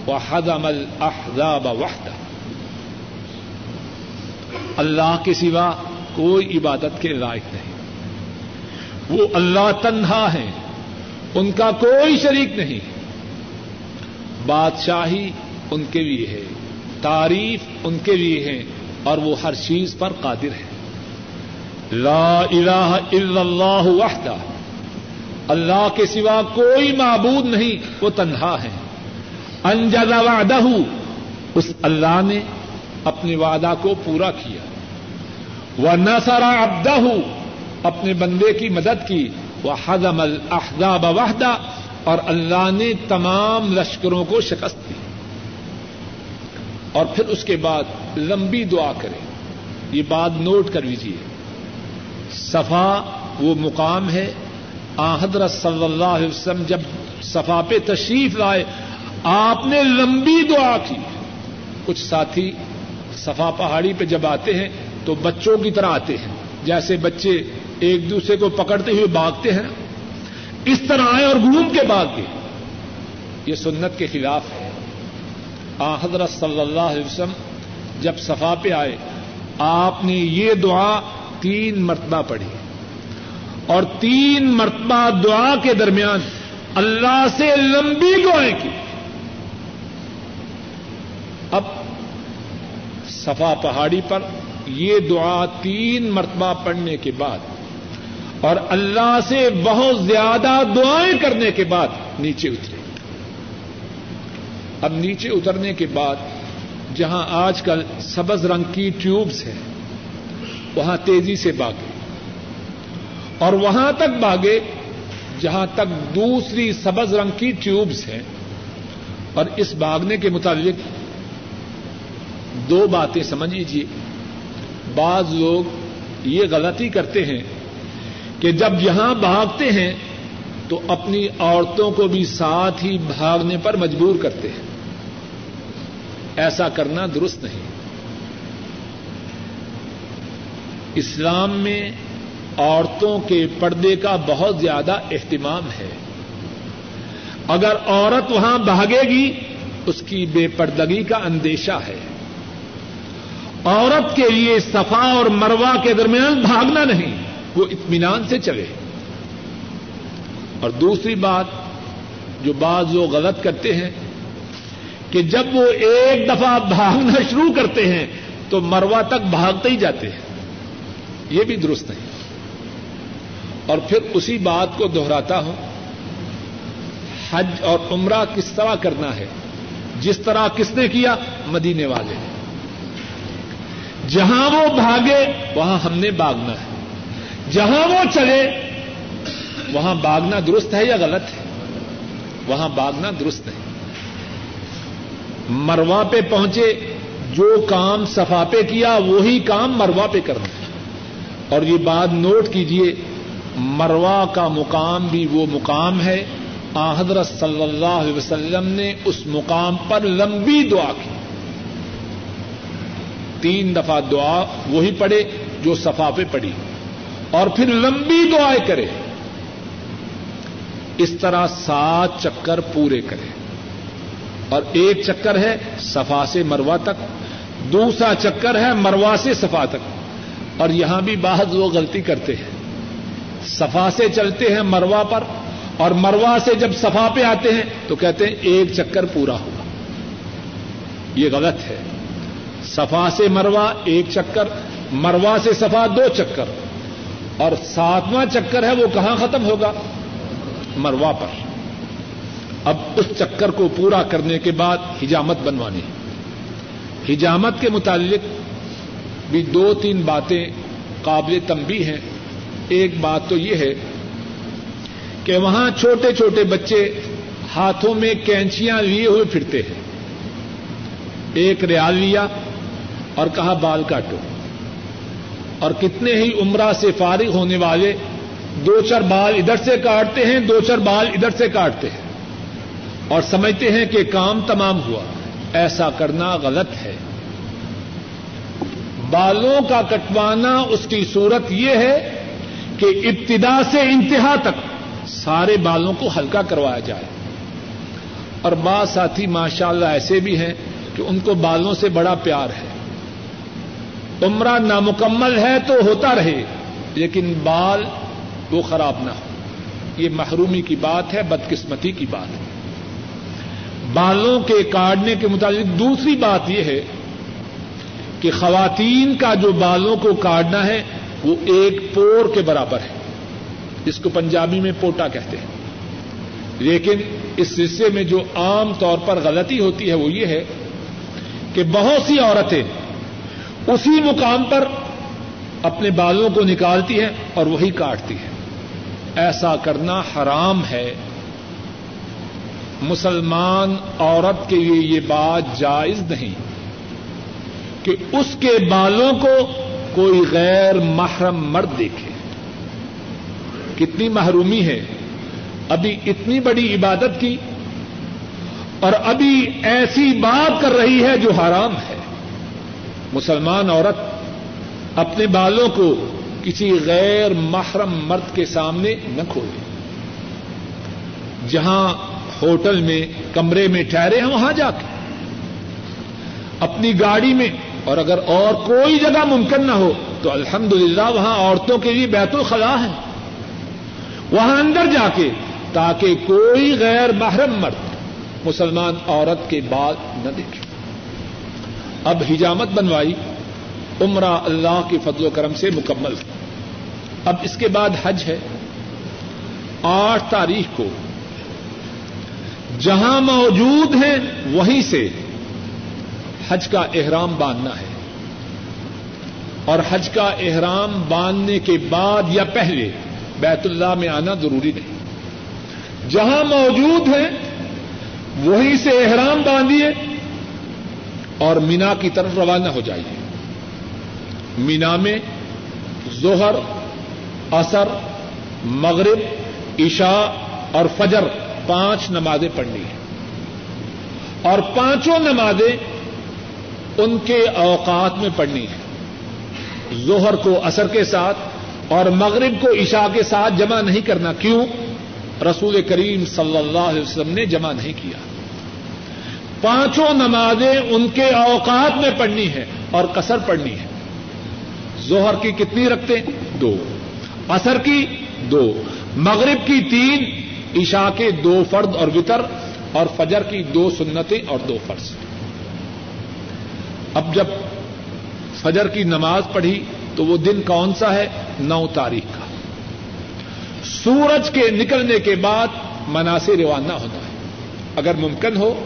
وحدم الاحزاب وحدہ اللہ کے سوا کوئی عبادت کے لائق نہیں۔ وہ اللہ تنہا ہے، ان کا کوئی شریک نہیں۔ بادشاہی ان کے لیے ہے، تعریف ان کے لیے ہے، اور وہ ہر چیز پر قادر ہے۔ لا الہ الا اللہ وحدہ۔ اللہ کے سوا کوئی معبود نہیں، وہ تنہا ہے۔ انجز وعدہ، اس اللہ نے اپنے وعدہ کو پورا کیا۔ وہ نسرا ابدہ اپنے بندے کی مدد کی۔ وہ حضم الحداب وحدہ، اور اللہ نے تمام لشکروں کو شکست دی۔ اور پھر اس کے بعد لمبی دعا کرے یہ بات نوٹ کر لیجیے صفا وہ مقام ہے۔ آ، حضرت صلی اللہ علیہ وسلم جب صفا پہ تشریف لائے، آپ نے لمبی دعا کی۔ کچھ ساتھی صفا پہاڑی پہ جب آتے ہیں تو بچوں کی طرح آتے ہیں، جیسے بچے ایک دوسرے کو پکڑتے ہوئے باغتے ہیں۔ اس طرح آئے اور گھوم کے باغ گئے۔ یہ سنت کے خلاف ہے۔ آ، حضرت صلی اللہ علیہ وسلم جب صفا پہ آئے، آپ نے یہ دعا تین مرتبہ پڑھی اور تین مرتبہ دعا کے درمیان اللہ سے لمبی دعائیں کی۔ اب صفا پہاڑی پر یہ دعا تین مرتبہ پڑھنے کے بعد اور اللہ سے بہت زیادہ دعائیں کرنے کے بعد نیچے اترے اب نیچے اترنے کے بعد جہاں آج کل سبز رنگ کی ٹیوبس ہیں وہاں تیزی سے باغے۔ اور وہاں تک باغے جہاں تک دوسری سبز رنگ کی ٹیوبس ہیں۔ اور اس باغنے کے متعلق دو باتیں سمجھ لیجیے بعض لوگ یہ غلطی کرتے ہیں کہ جب یہاں بھاگتے ہیں تو اپنی عورتوں کو بھی ساتھ ہی بھاگنے پر مجبور کرتے ہیں۔ ایسا کرنا درست نہیں۔ اسلام میں عورتوں کے پردے کا بہت زیادہ اہتمام ہے۔ اگر عورت وہاں بھاگے گی، اس کی بے پردگی کا اندیشہ ہے۔ عورت کے لیے صفا اور مروا کے درمیان بھاگنا نہیں، وہ اطمینان سے چلے۔ اور دوسری بات جو بعض لوگ غلط کرتے ہیں، کہ جب وہ ایک دفعہ بھاگنا شروع کرتے ہیں، تو مروا تک بھاگتے ہی جاتے ہیں۔ یہ بھی درست نہیں۔ اور پھر اسی بات کو دوہراتا ہوں۔ حج اور عمرہ کس طرح کرنا ہے؟ جس طرح کس نے کیا؟ مدینے والے۔ جہاں وہ بھاگے، وہاں ہم نے باغنا ہے۔ جہاں وہ چلے، وہاں باغنا درست ہے یا غلط ہے؟ وہاں باغنا درست ہے مروا پہ پہنچے، جو کام صفا پہ کیا، وہی کام مروا پہ کرنا۔ ہے اور یہ بات نوٹ کیجیے مروا کا مقام بھی وہ مقام ہے۔ آ، حضرت صلی اللہ علیہ وسلم نے اس مقام پر لمبی دعا کی۔ تین دفعہ دعا وہی پڑے جو صفا پہ پڑی اور پھر لمبی دعائیں کرے۔ اس طرح سات چکر پورے کرے۔ اور ایک چکر ہے صفا سے مروا تک، دوسرا چکر ہے مروا سے صفا تک۔ اور یہاں بھی بعض وہ غلطی کرتے ہیں۔ صفا سے چلتے ہیں مروا پر اور مروا سے جب صفا پہ آتے ہیں تو کہتے ہیں ایک چکر پورا ہوا۔ یہ غلط ہے۔ صفا سے مروا ایک چکر مروا سے صفا دو چکر۔ اور ساتواں چکر ہے وہ کہاں ختم ہوگا؟ مروا پر۔ اب اس چکر کو پورا کرنے کے بعد ہجامت بنوانی ہجامت کے متعلق بھی دو تین باتیں قابل تنبی ہیں۔ ایک بات تو یہ ہے کہ وہاں چھوٹے چھوٹے بچے ہاتھوں میں کینچیاں لیے ہوئے پھرتے ہیں۔ ایک ریال لیا اور کہا، بال کاٹو۔ اور کتنے ہی عمرہ سے فارغ ہونے والے دو چار بال ادھر سے کاٹتے ہیں، دو چار بال ادھر سے کاٹتے ہیں۔ اور سمجھتے ہیں کہ کام تمام ہوا۔ ایسا کرنا غلط ہے۔ بالوں کا کٹوانا اس کی صورت یہ ہے کہ ابتدا سے انتہا تک سارے بالوں کو ہلکا کروایا جائے۔ اور بعض ساتھی ماشاء اللہ ایسے بھی ہیں کہ ان کو بالوں سے بڑا پیار ہے۔ عمرہ نامکمل ہے تو ہوتا رہے، لیکن بال وہ خراب نہ ہو۔ یہ محرومی کی بات ہے، بدقسمتی کی بات ہے۔ بالوں کے کاٹنے کے متعلق دوسری بات یہ ہے کہ خواتین کا جو بالوں کو کاٹنا ہے، وہ ایک پور کے برابر ہے۔ جس کو پنجابی میں پوٹا کہتے ہیں۔ لیکن اس سلسلے میں جو عام طور پر غلطی ہوتی ہے، وہ یہ ہے کہ بہت سی عورتیں اسی مقام پر اپنے بالوں کو نکالتی ہیں اور وہی کاٹتی ہیں۔ ایسا کرنا حرام ہے۔ مسلمان عورت کے لیے یہ بات جائز نہیں۔ کہ اس کے بالوں کو کوئی غیر محرم مرد دیکھے۔ کتنی محرومی ہے۔ ابھی اتنی بڑی عبادت کی۔ اور ابھی ایسی بات کر رہی ہے جو حرام ہے۔ مسلمان عورت اپنے بالوں کو کسی غیر محرم مرد کے سامنے نہ کھولے۔ جہاں ہوٹل میں، کمرے میں ٹھہرے ہیں وہاں جا کے۔ اپنی گاڑی میں اور اگر اور کوئی جگہ ممکن نہ ہو، تو الحمد للہ وہاں عورتوں کے لیے بیت الخلا ہے۔ وہاں اندر جا کے، تاکہ کوئی غیر محرم مرد مسلمان عورت کے بعد نہ دیکھے۔ اب ہجامت بنوائی، عمرہ اللہ کے فضل و کرم سے مکمل۔ اب اس کے بعد حج ہے۔ آٹھ تاریخ کو، جہاں موجود ہیں، وہیں سے حج کا احرام باندھنا ہے۔ اور حج کا احرام باندھنے کے بعد یا پہلے بیت اللہ میں آنا ضروری نہیں۔ جہاں موجود ہیں، وہیں سے احرام باندھیے اور مینا کی طرف روانہ ہو جائیے۔ مینا میں ظہر اثر مغرب، عشاء اور فجر پانچ نمازیں پڑھنی ہیں۔ اور پانچوں نمازیں ان کے اوقات میں پڑھنی ہے۔ ظہر کو اثر کے ساتھ اور مغرب کو عشاء کے ساتھ جمع نہیں کرنا۔ کیوں؟ رسول کریم صلی اللہ علیہ وسلم نے جمع نہیں کیا۔ پانچوں نمازیں ان کے اوقات میں پڑھنی ہے اور کثر پڑھنی ہے ظہر کی کتنی رکھتے دو۔ اثر کی؟ دو۔ مغرب کی تین۔ عشاء کے دو فرد اور وطر اور فجر کی دو سنتیں اور دو فرض۔ اب جب فجر کی نماز پڑھی تو وہ دن کون سا ہے؟ نو تاریخ کا۔ سورج کے نکلنے کے بعد مناسب روانہ ہوتا ہے۔ اگر ممکن ہو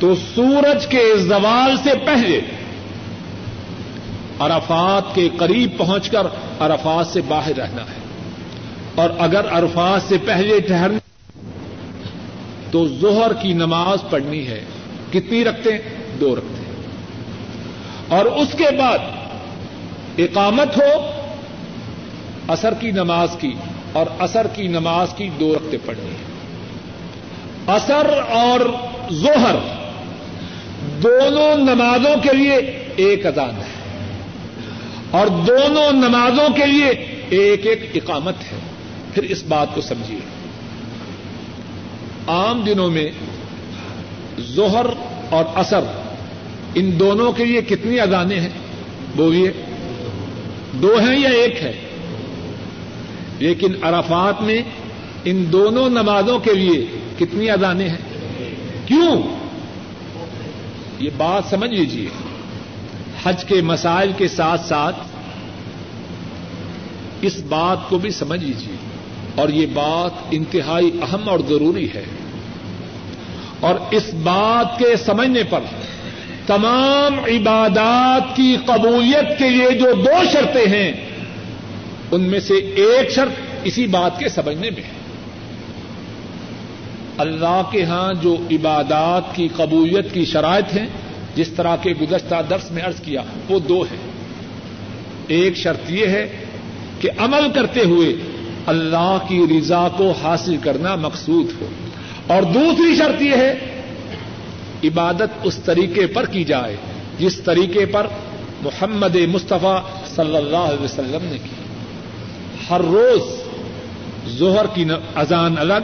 تو سورج کے زوال سے پہلے عرفات کے قریب پہنچ کر عرفات سے باہر رہنا ہے۔ اور اگر عرفات سے پہلے ٹھہرنا تو زہر کی نماز پڑھنی ہے۔ کتنی رکھتے ہیں؟ دو رکھتے ہیں۔ اور اس کے بعد اقامت ہو اثر کی نماز کی، اور اثر کی نماز کی دو رقطیں پڑھنی ہے اثر اور ظہر دونوں نمازوں کے لیے ایک اذان ہے۔ اور دونوں نمازوں کے لیے ایک ایک اقامت ہے۔ پھر اس بات کو سمجھیے۔ عام دنوں میں ظہر اور اثر ان دونوں کے لیے کتنی اذانیں ہیں؟ بولیے۔ دو ہیں یا ایک ہے؟ لیکن عرفات میں ان دونوں نمازوں کے لیے کتنی اذانیں ہیں؟ کیوں؟ یہ بات سمجھ لیجیے حج کے مسائل کے ساتھ ساتھ اس بات کو بھی سمجھ لیجیے اور یہ بات انتہائی اہم اور ضروری ہے۔ اور اس بات کے سمجھنے پر تمام عبادات کی قبولیت کے لیے جو دو شرطیں ہیں، ان میں سے ایک شرط اسی بات کے سمجھنے میں ہے۔ اللہ کے ہاں جو عبادات کی قبولیت کی شرائط ہیں، جس طرح کے گزشتہ درس میں ارض کیا، وہ دو ہیں۔ ایک شرط یہ ہے کہ عمل کرتے ہوئے اللہ کی رضا کو حاصل کرنا مقصود ہو۔ اور دوسری شرط یہ ہے عبادت اس طریقے پر کی جائے جس طریقے پر محمد مصطفیٰ صلی اللہ علیہ وسلم نے کی۔ ہر روز ظہر کی اذان الگ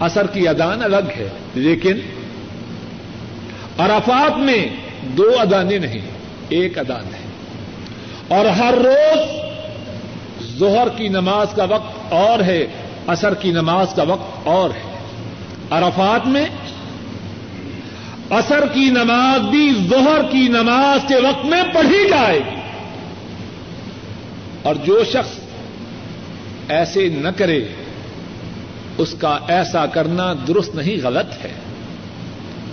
اثر کی ادان الگ ہے، لیکن عرفات میں دو ادانے نہیں، ایک ادان ہے۔ اور ہر روز ظہر کی نماز کا وقت اور ہے اثر کی نماز کا وقت اور ہے۔ عرفات میں اثر کی نماز بھی ظہر کی نماز کے وقت میں پڑھی جائے گی۔ اور جو شخص ایسے نہ کرے، اس کا ایسا کرنا درست نہیں، غلط ہے۔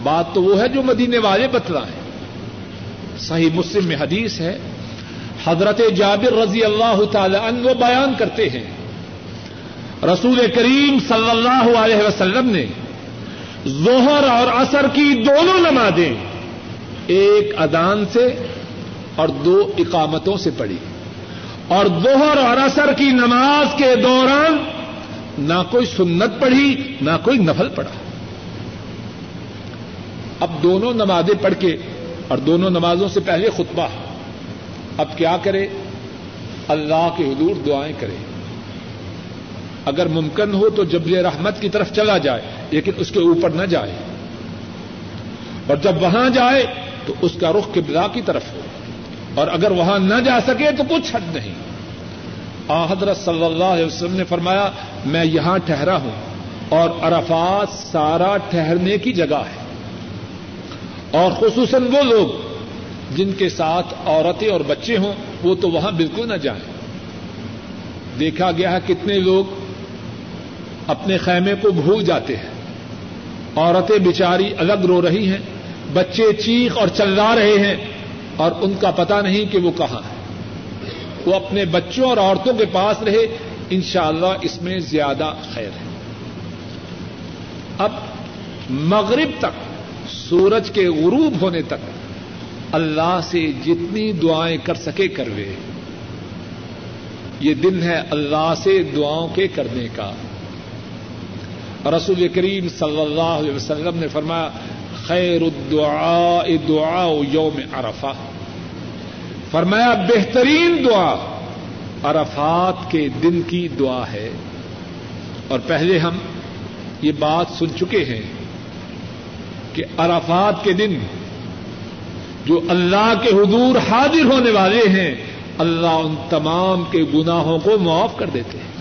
بات تو وہ ہے جو مدینے والے بتلا ہے۔ صحیح مسلم میں حدیث ہے، حضرت جابر رضی اللہ تعالی عنہ وہ بیان کرتے ہیں۔ رسول کریم صلی اللہ علیہ وسلم نے ظہر اور اثر کی دونوں نمازیں ایک ادان سے اور دو اقامتوں سے پڑھی۔ اور ظہر اور اثر کی نماز کے دوران نہ کوئی سنت پڑھی، نہ کوئی نفل پڑھا۔ اب دونوں نمازیں پڑھ کے اور دونوں نمازوں سے پہلے خطبہ۔ اب کیا کرے؟ اللہ کے حضور دعائیں کرے۔ اگر ممکن ہو تو جبل رحمت کی طرف چلا جائے، لیکن اس کے اوپر نہ جائے۔ اور جب وہاں جائے تو اس کا رخ قبلہ کی طرف ہو۔ اور اگر وہاں نہ جا سکے تو کچھ حد نہیں۔ حضرت صلی اللہ علیہ وسلم نے فرمایا، میں یہاں ٹھہرا ہوں اور عرفات سارا ٹھہرنے کی جگہ ہے۔ اور خصوصاً وہ لوگ جن کے ساتھ عورتیں اور بچے ہوں، وہ تو وہاں بالکل نہ جائیں۔ دیکھا گیا ہے کتنے لوگ اپنے خیمے کو بھول جاتے ہیں۔ عورتیں بچاری الگ رو رہی ہیں، بچے چیخ اور چلا رہے ہیں اور ان کا پتا نہیں کہ وہ کہاں ہے وہ اپنے بچوں اور عورتوں کے پاس رہے ان شاء اللہ اس میں زیادہ خیر ہے۔ اب مغرب تک، سورج کے غروب ہونے تک، اللہ سے جتنی دعائیں کر سکے کروے۔ یہ دن ہے اللہ سے دعاؤں کے کرنے کا۔ رسول کریم صلی اللہ علیہ وسلم نے فرمایا، خیر الدعاء دعاء یوم عرفہ۔ فرمایا، بہترین دعا عرفات کے دن کی دعا ہے۔ اور پہلے ہم یہ بات سن چکے ہیں کہ عرفات کے دن جو اللہ کے حضور حاضر ہونے والے ہیں، اللہ ان تمام کے گناہوں کو معاف کر دیتے ہیں۔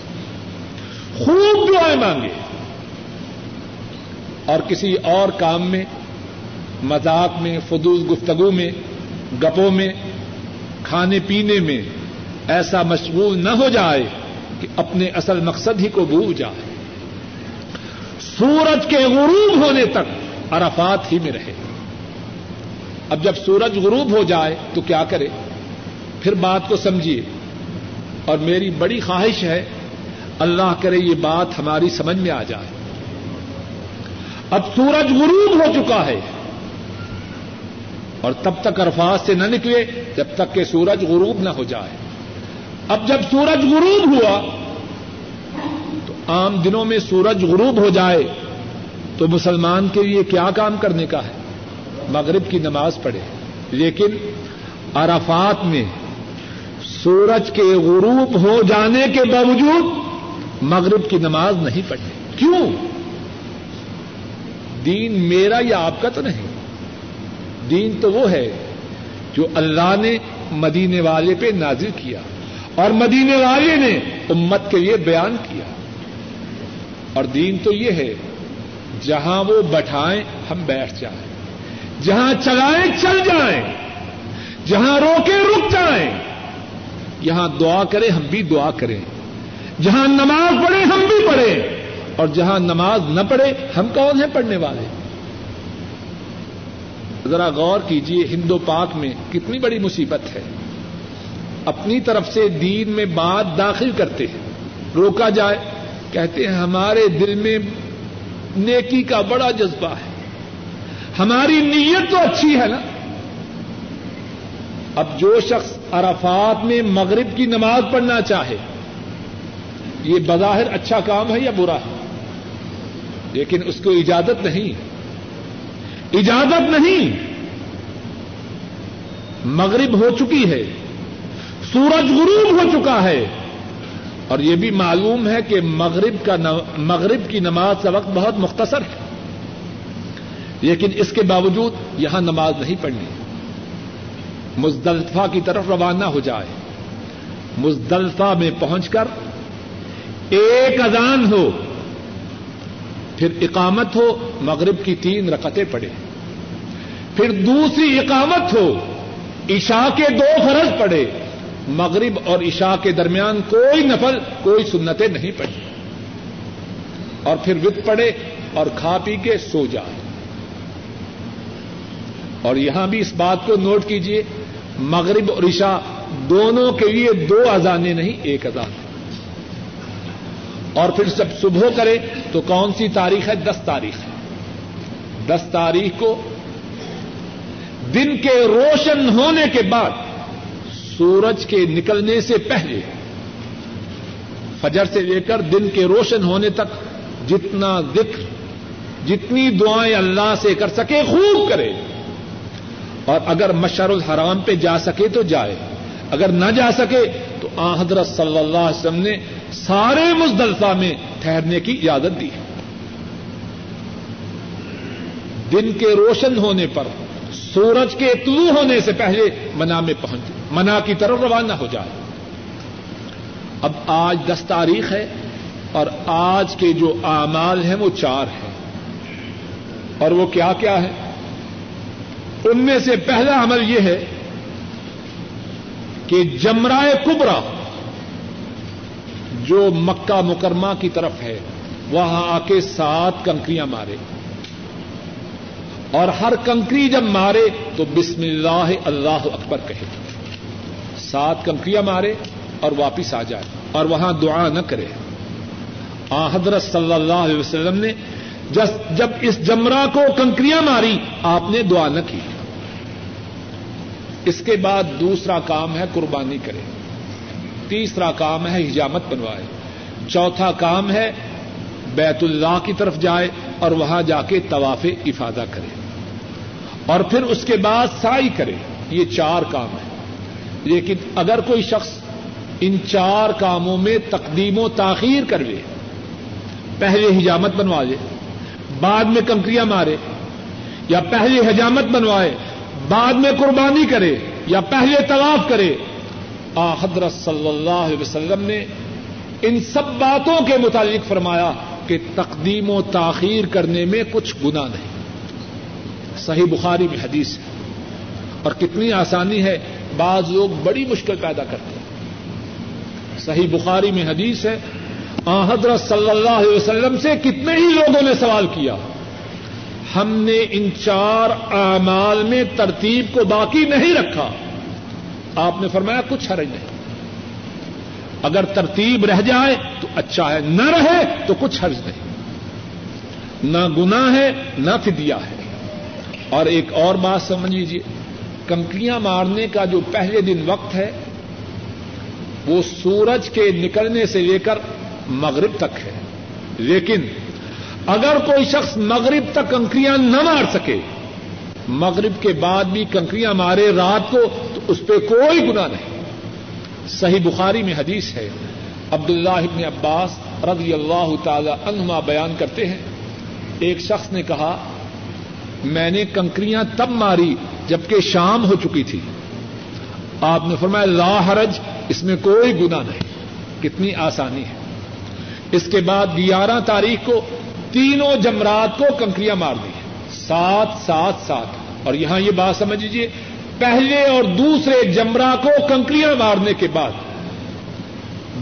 خوب دعائیں مانگے۔ اور کسی اور کام میں، مذاق میں، فضول گفتگو میں، گپوں میں، کھانے پینے میں ایسا مشغول نہ ہو جائے کہ اپنے اصل مقصد ہی کو بھول جائے۔ سورج کے غروب ہونے تک عرفات ہی میں رہے۔ اب جب سورج غروب ہو جائے تو کیا کرے؟ پھر بات کو سمجھیے۔ اور میری بڑی خواہش ہے، اللہ کرے یہ بات ہماری سمجھ میں آ جائے۔ اب سورج غروب ہو چکا ہے اور تب تک عرفات سے نہ نکلے جب تک کہ سورج غروب نہ ہو جائے۔ اب جب سورج غروب ہوا، تو عام دنوں میں سورج غروب ہو جائے، تو مسلمان کے لیے کیا کام کرنے کا ہے؟ مغرب کی نماز پڑھے۔ لیکن عرفات میں سورج کے غروب ہو جانے کے باوجود مغرب کی نماز نہیں پڑھے۔ کیوں؟ دین میرا یا آپ کا تو نہیں۔ دین تو وہ ہے جو اللہ نے مدینے والے پہ نازل کیا اور مدینے والے نے امت کے لیے بیان کیا۔ اور دین تو یہ ہے، جہاں وہ بٹھائیں، ہم بیٹھ جائیں۔ جہاں چلائیں، چل جائیں۔ جہاں روکے رک جائیں۔ یہاں دعا کریں، ہم بھی دعا کریں۔ جہاں نماز پڑھے ہم بھی پڑھیں۔ اور جہاں نماز نہ پڑھے، ہم کون ہیں پڑھنے والے؟ ذرا غور کیجیے ہندو پاک میں کتنی بڑی مصیبت ہے۔ اپنی طرف سے دین میں بات داخل کرتے ہیں۔ روکا جائے، کہتے ہیں ہمارے دل میں نیکی کا بڑا جذبہ ہے۔ ہماری نیت تو اچھی ہے نا؟ اب جو شخص عرفات میں مغرب کی نماز پڑھنا چاہے، یہ بظاہر اچھا کام ہے یا برا ہے؟ لیکن اس کو اجازت نہیں۔ اجازت نہیں۔ مغرب ہو چکی ہے۔ سورج غروب ہو چکا ہے۔ اور یہ بھی معلوم ہے کہ مغرب کا مغرب کی نماز کا وقت بہت مختصر ہے۔ لیکن اس کے باوجود یہاں نماز نہیں پڑھنی۔ مزدلفہ کی طرف روانہ ہو جائے۔ مزدلفہ میں پہنچ کر ایک اذان ہو۔ پھر اقامت ہو، مغرب کی تین رقطیں پڑے پھر دوسری اقامت ہو، عشاء کے دو فرض پڑے مغرب اور عشاء کے درمیان کوئی نفل، کوئی سنتیں نہیں پڑی اور پھر وت پڑے اور کھا پی کے سو جائے اور یہاں بھی اس بات کو نوٹ کیجیے مغرب اور عشاء دونوں کے لیے دو اذانیں نہیں، ایک اذان۔ اور پھر جب صبح کرے تو کون سی تاریخ ہے؟ دس تاریخ۔ ہے دس تاریخ کو دن کے روشن ہونے کے بعد سورج کے نکلنے سے پہلے، فجر سے لے کر دن کے روشن ہونے تک جتنا ذکر، جتنی دعائیں اللہ سے کر سکے خوب کرے۔ اور اگر مشر الحرام پہ جا سکے تو جائے۔ اگر نہ جا سکے تو آ حضرت صلی اللہ علیہ وسلم نے سارے مزدلفہ میں ٹھہرنے کی اجازت دی۔ دن کے روشن ہونے پر، سورج کے طلوع ہونے سے پہلے منا میں پہنچ منا کی طرف روانہ ہو جائے۔ اب آج دس تاریخ ہے اور آج کے جو اعمال ہیں وہ چار ہیں۔ اور وہ کیا کیا ہے ان میں سے پہلا عمل یہ ہے کہ جمرائے کبرا جو مکہ مکرمہ کی طرف ہے، وہاں آ کے سات کنکریاں مارے۔ اور ہر کنکری جب مارے تو بسم اللہ اللہ اکبر کہے۔ سات کنکریاں مارے اور واپس آ جائے اور وہاں دعا نہ کرے۔ آ حضرت صلی اللہ علیہ وسلم نے جب اس جمرا کو کنکریاں ماری، آپ نے دعا نہ کی۔ اس کے بعد دوسرا کام ہے قربانی کرے۔ تیسرا کام ہے حجامت بنوائے۔ چوتھا کام ہے بیت اللہ کی طرف جائے اور وہاں جا کے طواف افادہ کرے۔ اور پھر اس کے بعد سائی کرے۔ یہ چار کام ہیں۔ لیکن اگر کوئی شخص ان چار کاموں میں تقدیم و تاخیر کر لے پہلے حجامت بنوا لے، بعد میں کنکریاں مارے، یا پہلے حجامت بنوائے بعد میں قربانی کرے یا پہلے طواف کرے۔ آ، حضرت صلی اللہ علیہ وسلم نے ان سب باتوں کے متعلق فرمایا کہ تقدیم و تاخیر کرنے میں کچھ گنا نہیں۔ صحیح بخاری میں حدیث ہے۔ اور کتنی آسانی ہے، بعض لوگ بڑی مشکل پیدا کرتے ہیں۔ صحیح بخاری میں حدیث ہے، آ، حضرت صلی اللہ علیہ وسلم سے کتنے ہی لوگوں نے سوال کیا۔ ہم نے ان چار اعمال میں ترتیب کو باقی نہیں رکھا۔ آپ نے فرمایا کچھ حرج نہیں۔ اگر ترتیب رہ جائے تو اچھا ہے، نہ رہے تو کچھ حرج نہیں۔ نہ گنا ہے، نہ فدیا ہے۔ اور ایک اور بات سمجھ لیجیے کنکریاں مارنے کا جو پہلے دن وقت ہے، وہ سورج کے نکلنے سے لے کر مغرب تک ہے۔ لیکن اگر کوئی شخص مغرب تک کنکریاں نہ مار سکے، مغرب کے بعد بھی کنکریاں مارے رات کو، تو اس پہ کوئی گنا نہیں۔ صحیح بخاری میں حدیث ہے، عبداللہ ابن عباس رضی اللہ تعالی عنہما بیان کرتے ہیں۔ ایک شخص نے کہا، میں نے کنکریاں تب ماری جبکہ شام ہو چکی تھی۔ آپ نے فرمایا، لا حرج، اس میں کوئی گنا نہیں، کتنی آسانی ہے۔ اس کے بعد گیارہ تاریخ کو تینوں جمرات کو کنکریاں مار دی سات سات سات اور یہاں یہ بات سمجھ لیجیے پہلے اور دوسرے جمرا کو کنکریاں مارنے کے بعد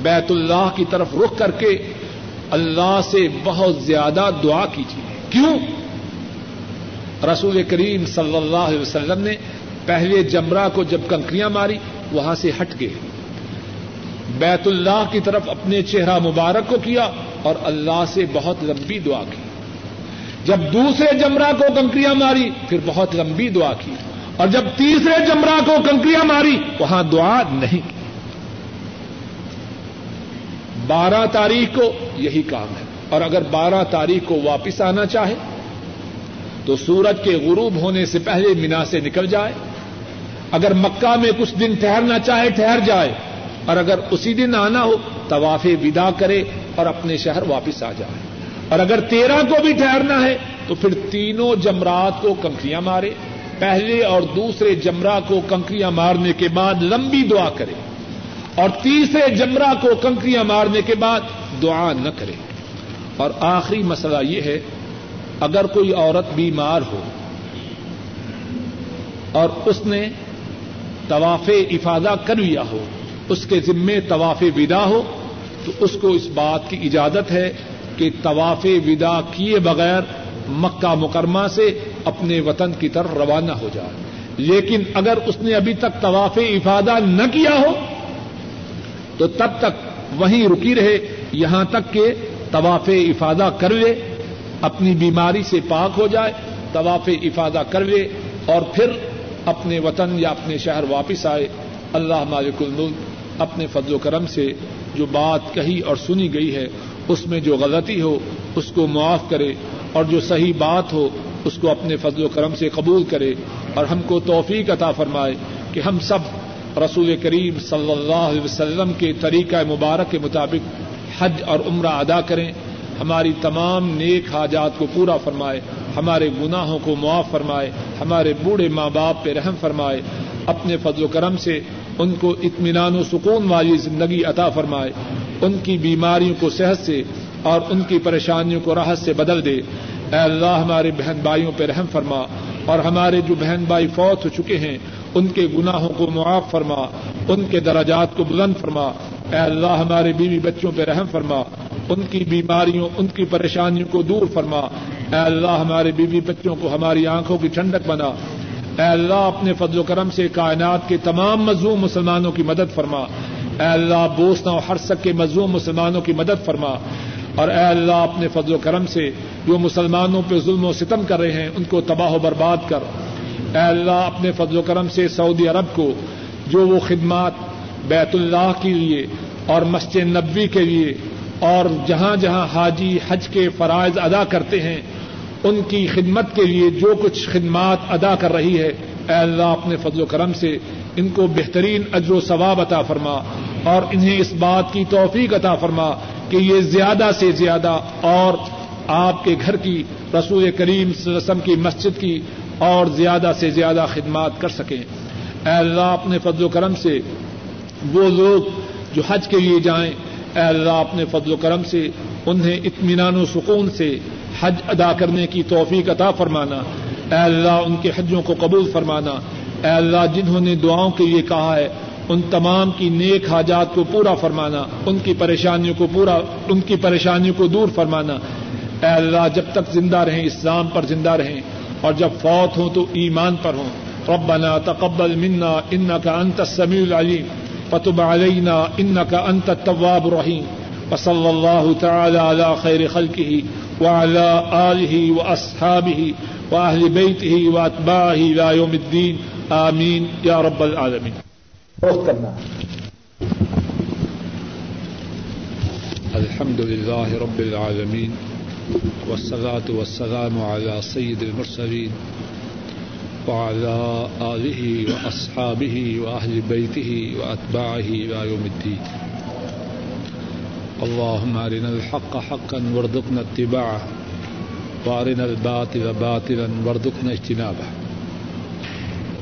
بیت اللہ کی طرف رخ کر کے اللہ سے بہت زیادہ دعا کیجیے کیوں؟ رسول کریم صلی اللہ علیہ وسلم نے پہلے جمرا کو جب کنکریاں ماری، وہاں سے ہٹ گئے۔ بیت اللہ کی طرف اپنے چہرہ مبارک کو کیا اور اللہ سے بہت لمبی دعا کی۔ جب دوسرے جمرا کو کنکریاں ماری، پھر بہت لمبی دعا کی۔ اور جب تیسرے جمرا کو کنکریاں ماری، وہاں دعا نہیں کی۔ بارہ تاریخ کو یہی کام ہے۔ اور اگر بارہ تاریخ کو واپس آنا چاہے، تو سورج کے غروب ہونے سے پہلے مینا سے نکل جائے۔ اگر مکہ میں کچھ دن ٹھہرنا چاہے، ٹھہر جائے۔ اور اگر اسی دن آنا ہو، طواف ودا کرے اور اپنے شہر واپس آ جائے۔ اور اگر تیرہ کو بھی ٹھہرنا ہے، تو پھر تینوں جمرات کو کنکریاں مارے۔ پہلے اور دوسرے جمرا کو کنکریاں مارنے کے بعد لمبی دعا کرے۔ اور تیسرے جمرا کو کنکریاں مارنے کے بعد دعا نہ کرے۔ اور آخری مسئلہ یہ ہے، اگر کوئی عورت بیمار ہو اور اس نے طواف افادہ کر لیا ہو اس کے ذمے طواف ودا ہو، تو اس کو اس بات کی اجازت ہے کہ طواف ودا کیے بغیر مکہ مکرمہ سے اپنے وطن کی طرف روانہ ہو جائے۔ لیکن اگر اس نے ابھی تک طواف افادہ نہ کیا ہو، تو تب تک وہیں رکی رہے، یہاں تک کہ طواف افادہ کر لے، اپنی بیماری سے پاک ہو جائے، طواف افادہ کر لے اور پھر اپنے وطن یا اپنے شہر واپس آئے۔ اللہ مالک الملک اپنے فضل و کرم سے جو بات کہی اور سنی گئی ہے، اس میں جو غلطی ہو، اس کو معاف کرے اور جو صحیح بات ہو، اس کو اپنے فضل و کرم سے قبول کرے اور ہم کو توفیق عطا فرمائے کہ ہم سب رسول کریم صلی اللہ علیہ وسلم کے طریقہ مبارک کے مطابق حج اور عمرہ ادا کریں۔ ہماری تمام نیک حاجات کو پورا فرمائے، ہمارے گناہوں کو معاف فرمائے، ہمارے بوڑھے ماں باپ پہ رحم فرمائے، اپنے فضل و کرم سے ان کو اطمینان و سکون والی زندگی عطا فرمائے۔ ان کی بیماریوں کو صحت سے اور ان کی پریشانیوں کو راحت سے بدل دے۔ اے اللہ، ہمارے بہن بھائیوں پہ رحم فرما۔ اور ہمارے جو بہن بھائی فوت ہو چکے ہیں، ان کے گناہوں کو معاف فرما۔ ان کے دراجات کو بلند فرما۔ اے اللہ، ہمارے بیوی بچوں پہ رحم فرما۔ ان کی بیماریوں، ان کی پریشانیوں کو دور فرما۔ اے اللہ، ہمارے بیوی بچوں کو ہماری آنکھوں کی ٹھنڈک بنا۔ اے اللہ اپنے فضل و کرم سے کائنات کے تمام مظلوم مسلمانوں کی مدد فرما۔ اے اللہ بوسنا و ہرسک کے مظلوم مسلمانوں کی مدد فرما۔ اور اے اللہ اپنے فضل و کرم سے جو مسلمانوں پہ ظلم و ستم کر رہے ہیں، ان کو تباہ و برباد کر۔ اے اللہ اپنے فضل و کرم سے سعودی عرب کو جو وہ خدمات بیت اللہ کے لیے اور مسجد نبوی کے لیے اور جہاں جہاں حاجی حج کے فرائض ادا کرتے ہیں ان کی خدمت کے لیے جو کچھ خدمات ادا کر رہی ہے، اے اللہ اپنے فضل و کرم سے ان کو بہترین اجر و ثواب عطا فرما اور انہیں اس بات کی توفیق عطا فرما کہ یہ زیادہ سے زیادہ اور آپ کے گھر کی رسول کریم صلی اللہ علیہ وسلم کی مسجد کی اور زیادہ سے زیادہ خدمات کر سکیں۔ اے اللہ اپنے فضل و کرم سے وہ لوگ جو حج کے لیے جائیں، اے اللہ اپنے فضل و کرم سے انہیں اطمینان و سکون سے حج ادا کرنے کی توفیق عطا فرمانا۔ اے اللہ، ان کے حجوں کو قبول فرمانا۔ اے اللہ، جنہوں نے دعاؤں کے لیے کہا ہے، ان تمام کی نیک حاجات کو پورا فرمانا۔ ان کی پریشانیوں کو پورا، ان کی پریشانیوں کو دور فرمانا۔ اے اللہ، جب تک زندہ رہیں، اسلام پر زندہ رہیں، اور جب فوت ہوں تو ایمان پر ہوں۔ ربنا تقبل منا انك انت السميع العليم وتب علينا انك انت التواب الرحيم وصلى الله تعالى على خير خلقه وعلى آله وأصحابه وأهل بيته وأتباعه إلى يوم الدين. آمين. يا رب العالمين. الحمد لله رب العالمين والصلاة والسلام على سيد المرسلين وعلى آله وأصحابه وأهل بيته وأتباعه إلى يوم الدين. اللهم أرنا الحق حقا وارزقنا اتباعه وأرنا الباطل باطلا وارزقنا اجتنابه.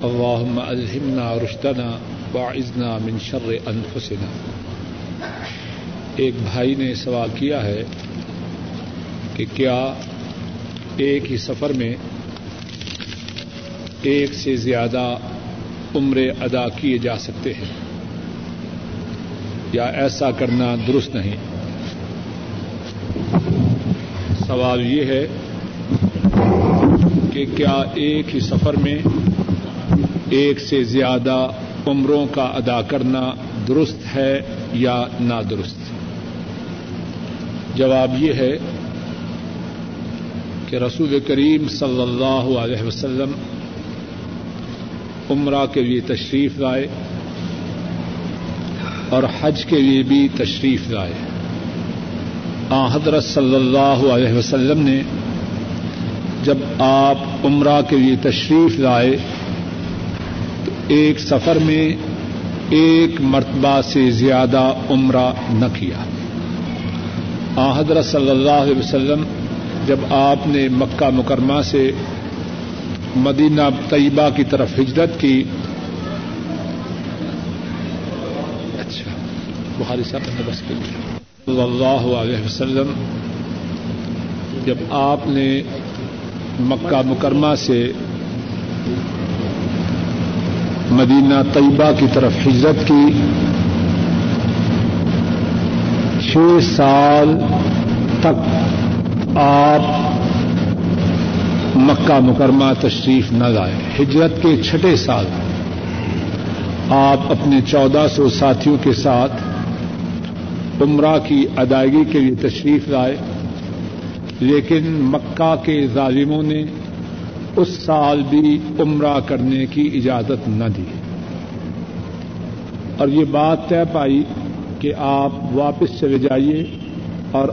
اللهم ألهمنا رشدنا واعذنا من شر أنفسنا. ایک بھائی نے سوال کیا ہے کہ کیا ایک ہی سفر میں ایک سے زیادہ عمرے ادا کیے جا سکتے ہیں؟ یا ایسا کرنا درست نہیں۔ سوال یہ ہے کہ کیا ایک ہی سفر میں ایک سے زیادہ عمروں کا ادا کرنا درست ہے یا نادرست؟ جواب یہ ہے کہ رسول کریم صلی اللہ علیہ وسلم عمرہ کے لیے تشریف لائے۔ اور حج کے لیے بھی تشریف لائے۔ آ، حضرت صلی اللہ علیہ وسلم نے جب آپ عمرہ کے لیے تشریف لائے، تو ایک سفر میں ایک مرتبہ سے زیادہ عمرہ نہ کیا۔ آ، حضرت صلی اللہ علیہ وسلم جب آپ نے مکہ مکرمہ سے مدینہ طیبہ کی طرف ہجرت کی اچھا بخاری صاحب نے بس کے لیے۔ صلی اللہ علیہ وسلم، جب آپ نے مکہ مکرمہ سے مدینہ طیبہ کی طرف ہجرت کی، چھ سال تک آپ مکہ مکرمہ تشریف نہ لائے۔ ہجرت کے چھٹے سال آپ اپنے چودہ سو ساتھیوں کے ساتھ عمرہ کی ادائیگی کے لیے تشریف لائے، لیکن مکہ کے ظالموں نے اس سال بھی عمرہ کرنے کی اجازت نہ دی۔ اور یہ بات طے پائی کہ آپ واپس چلے جائیے اور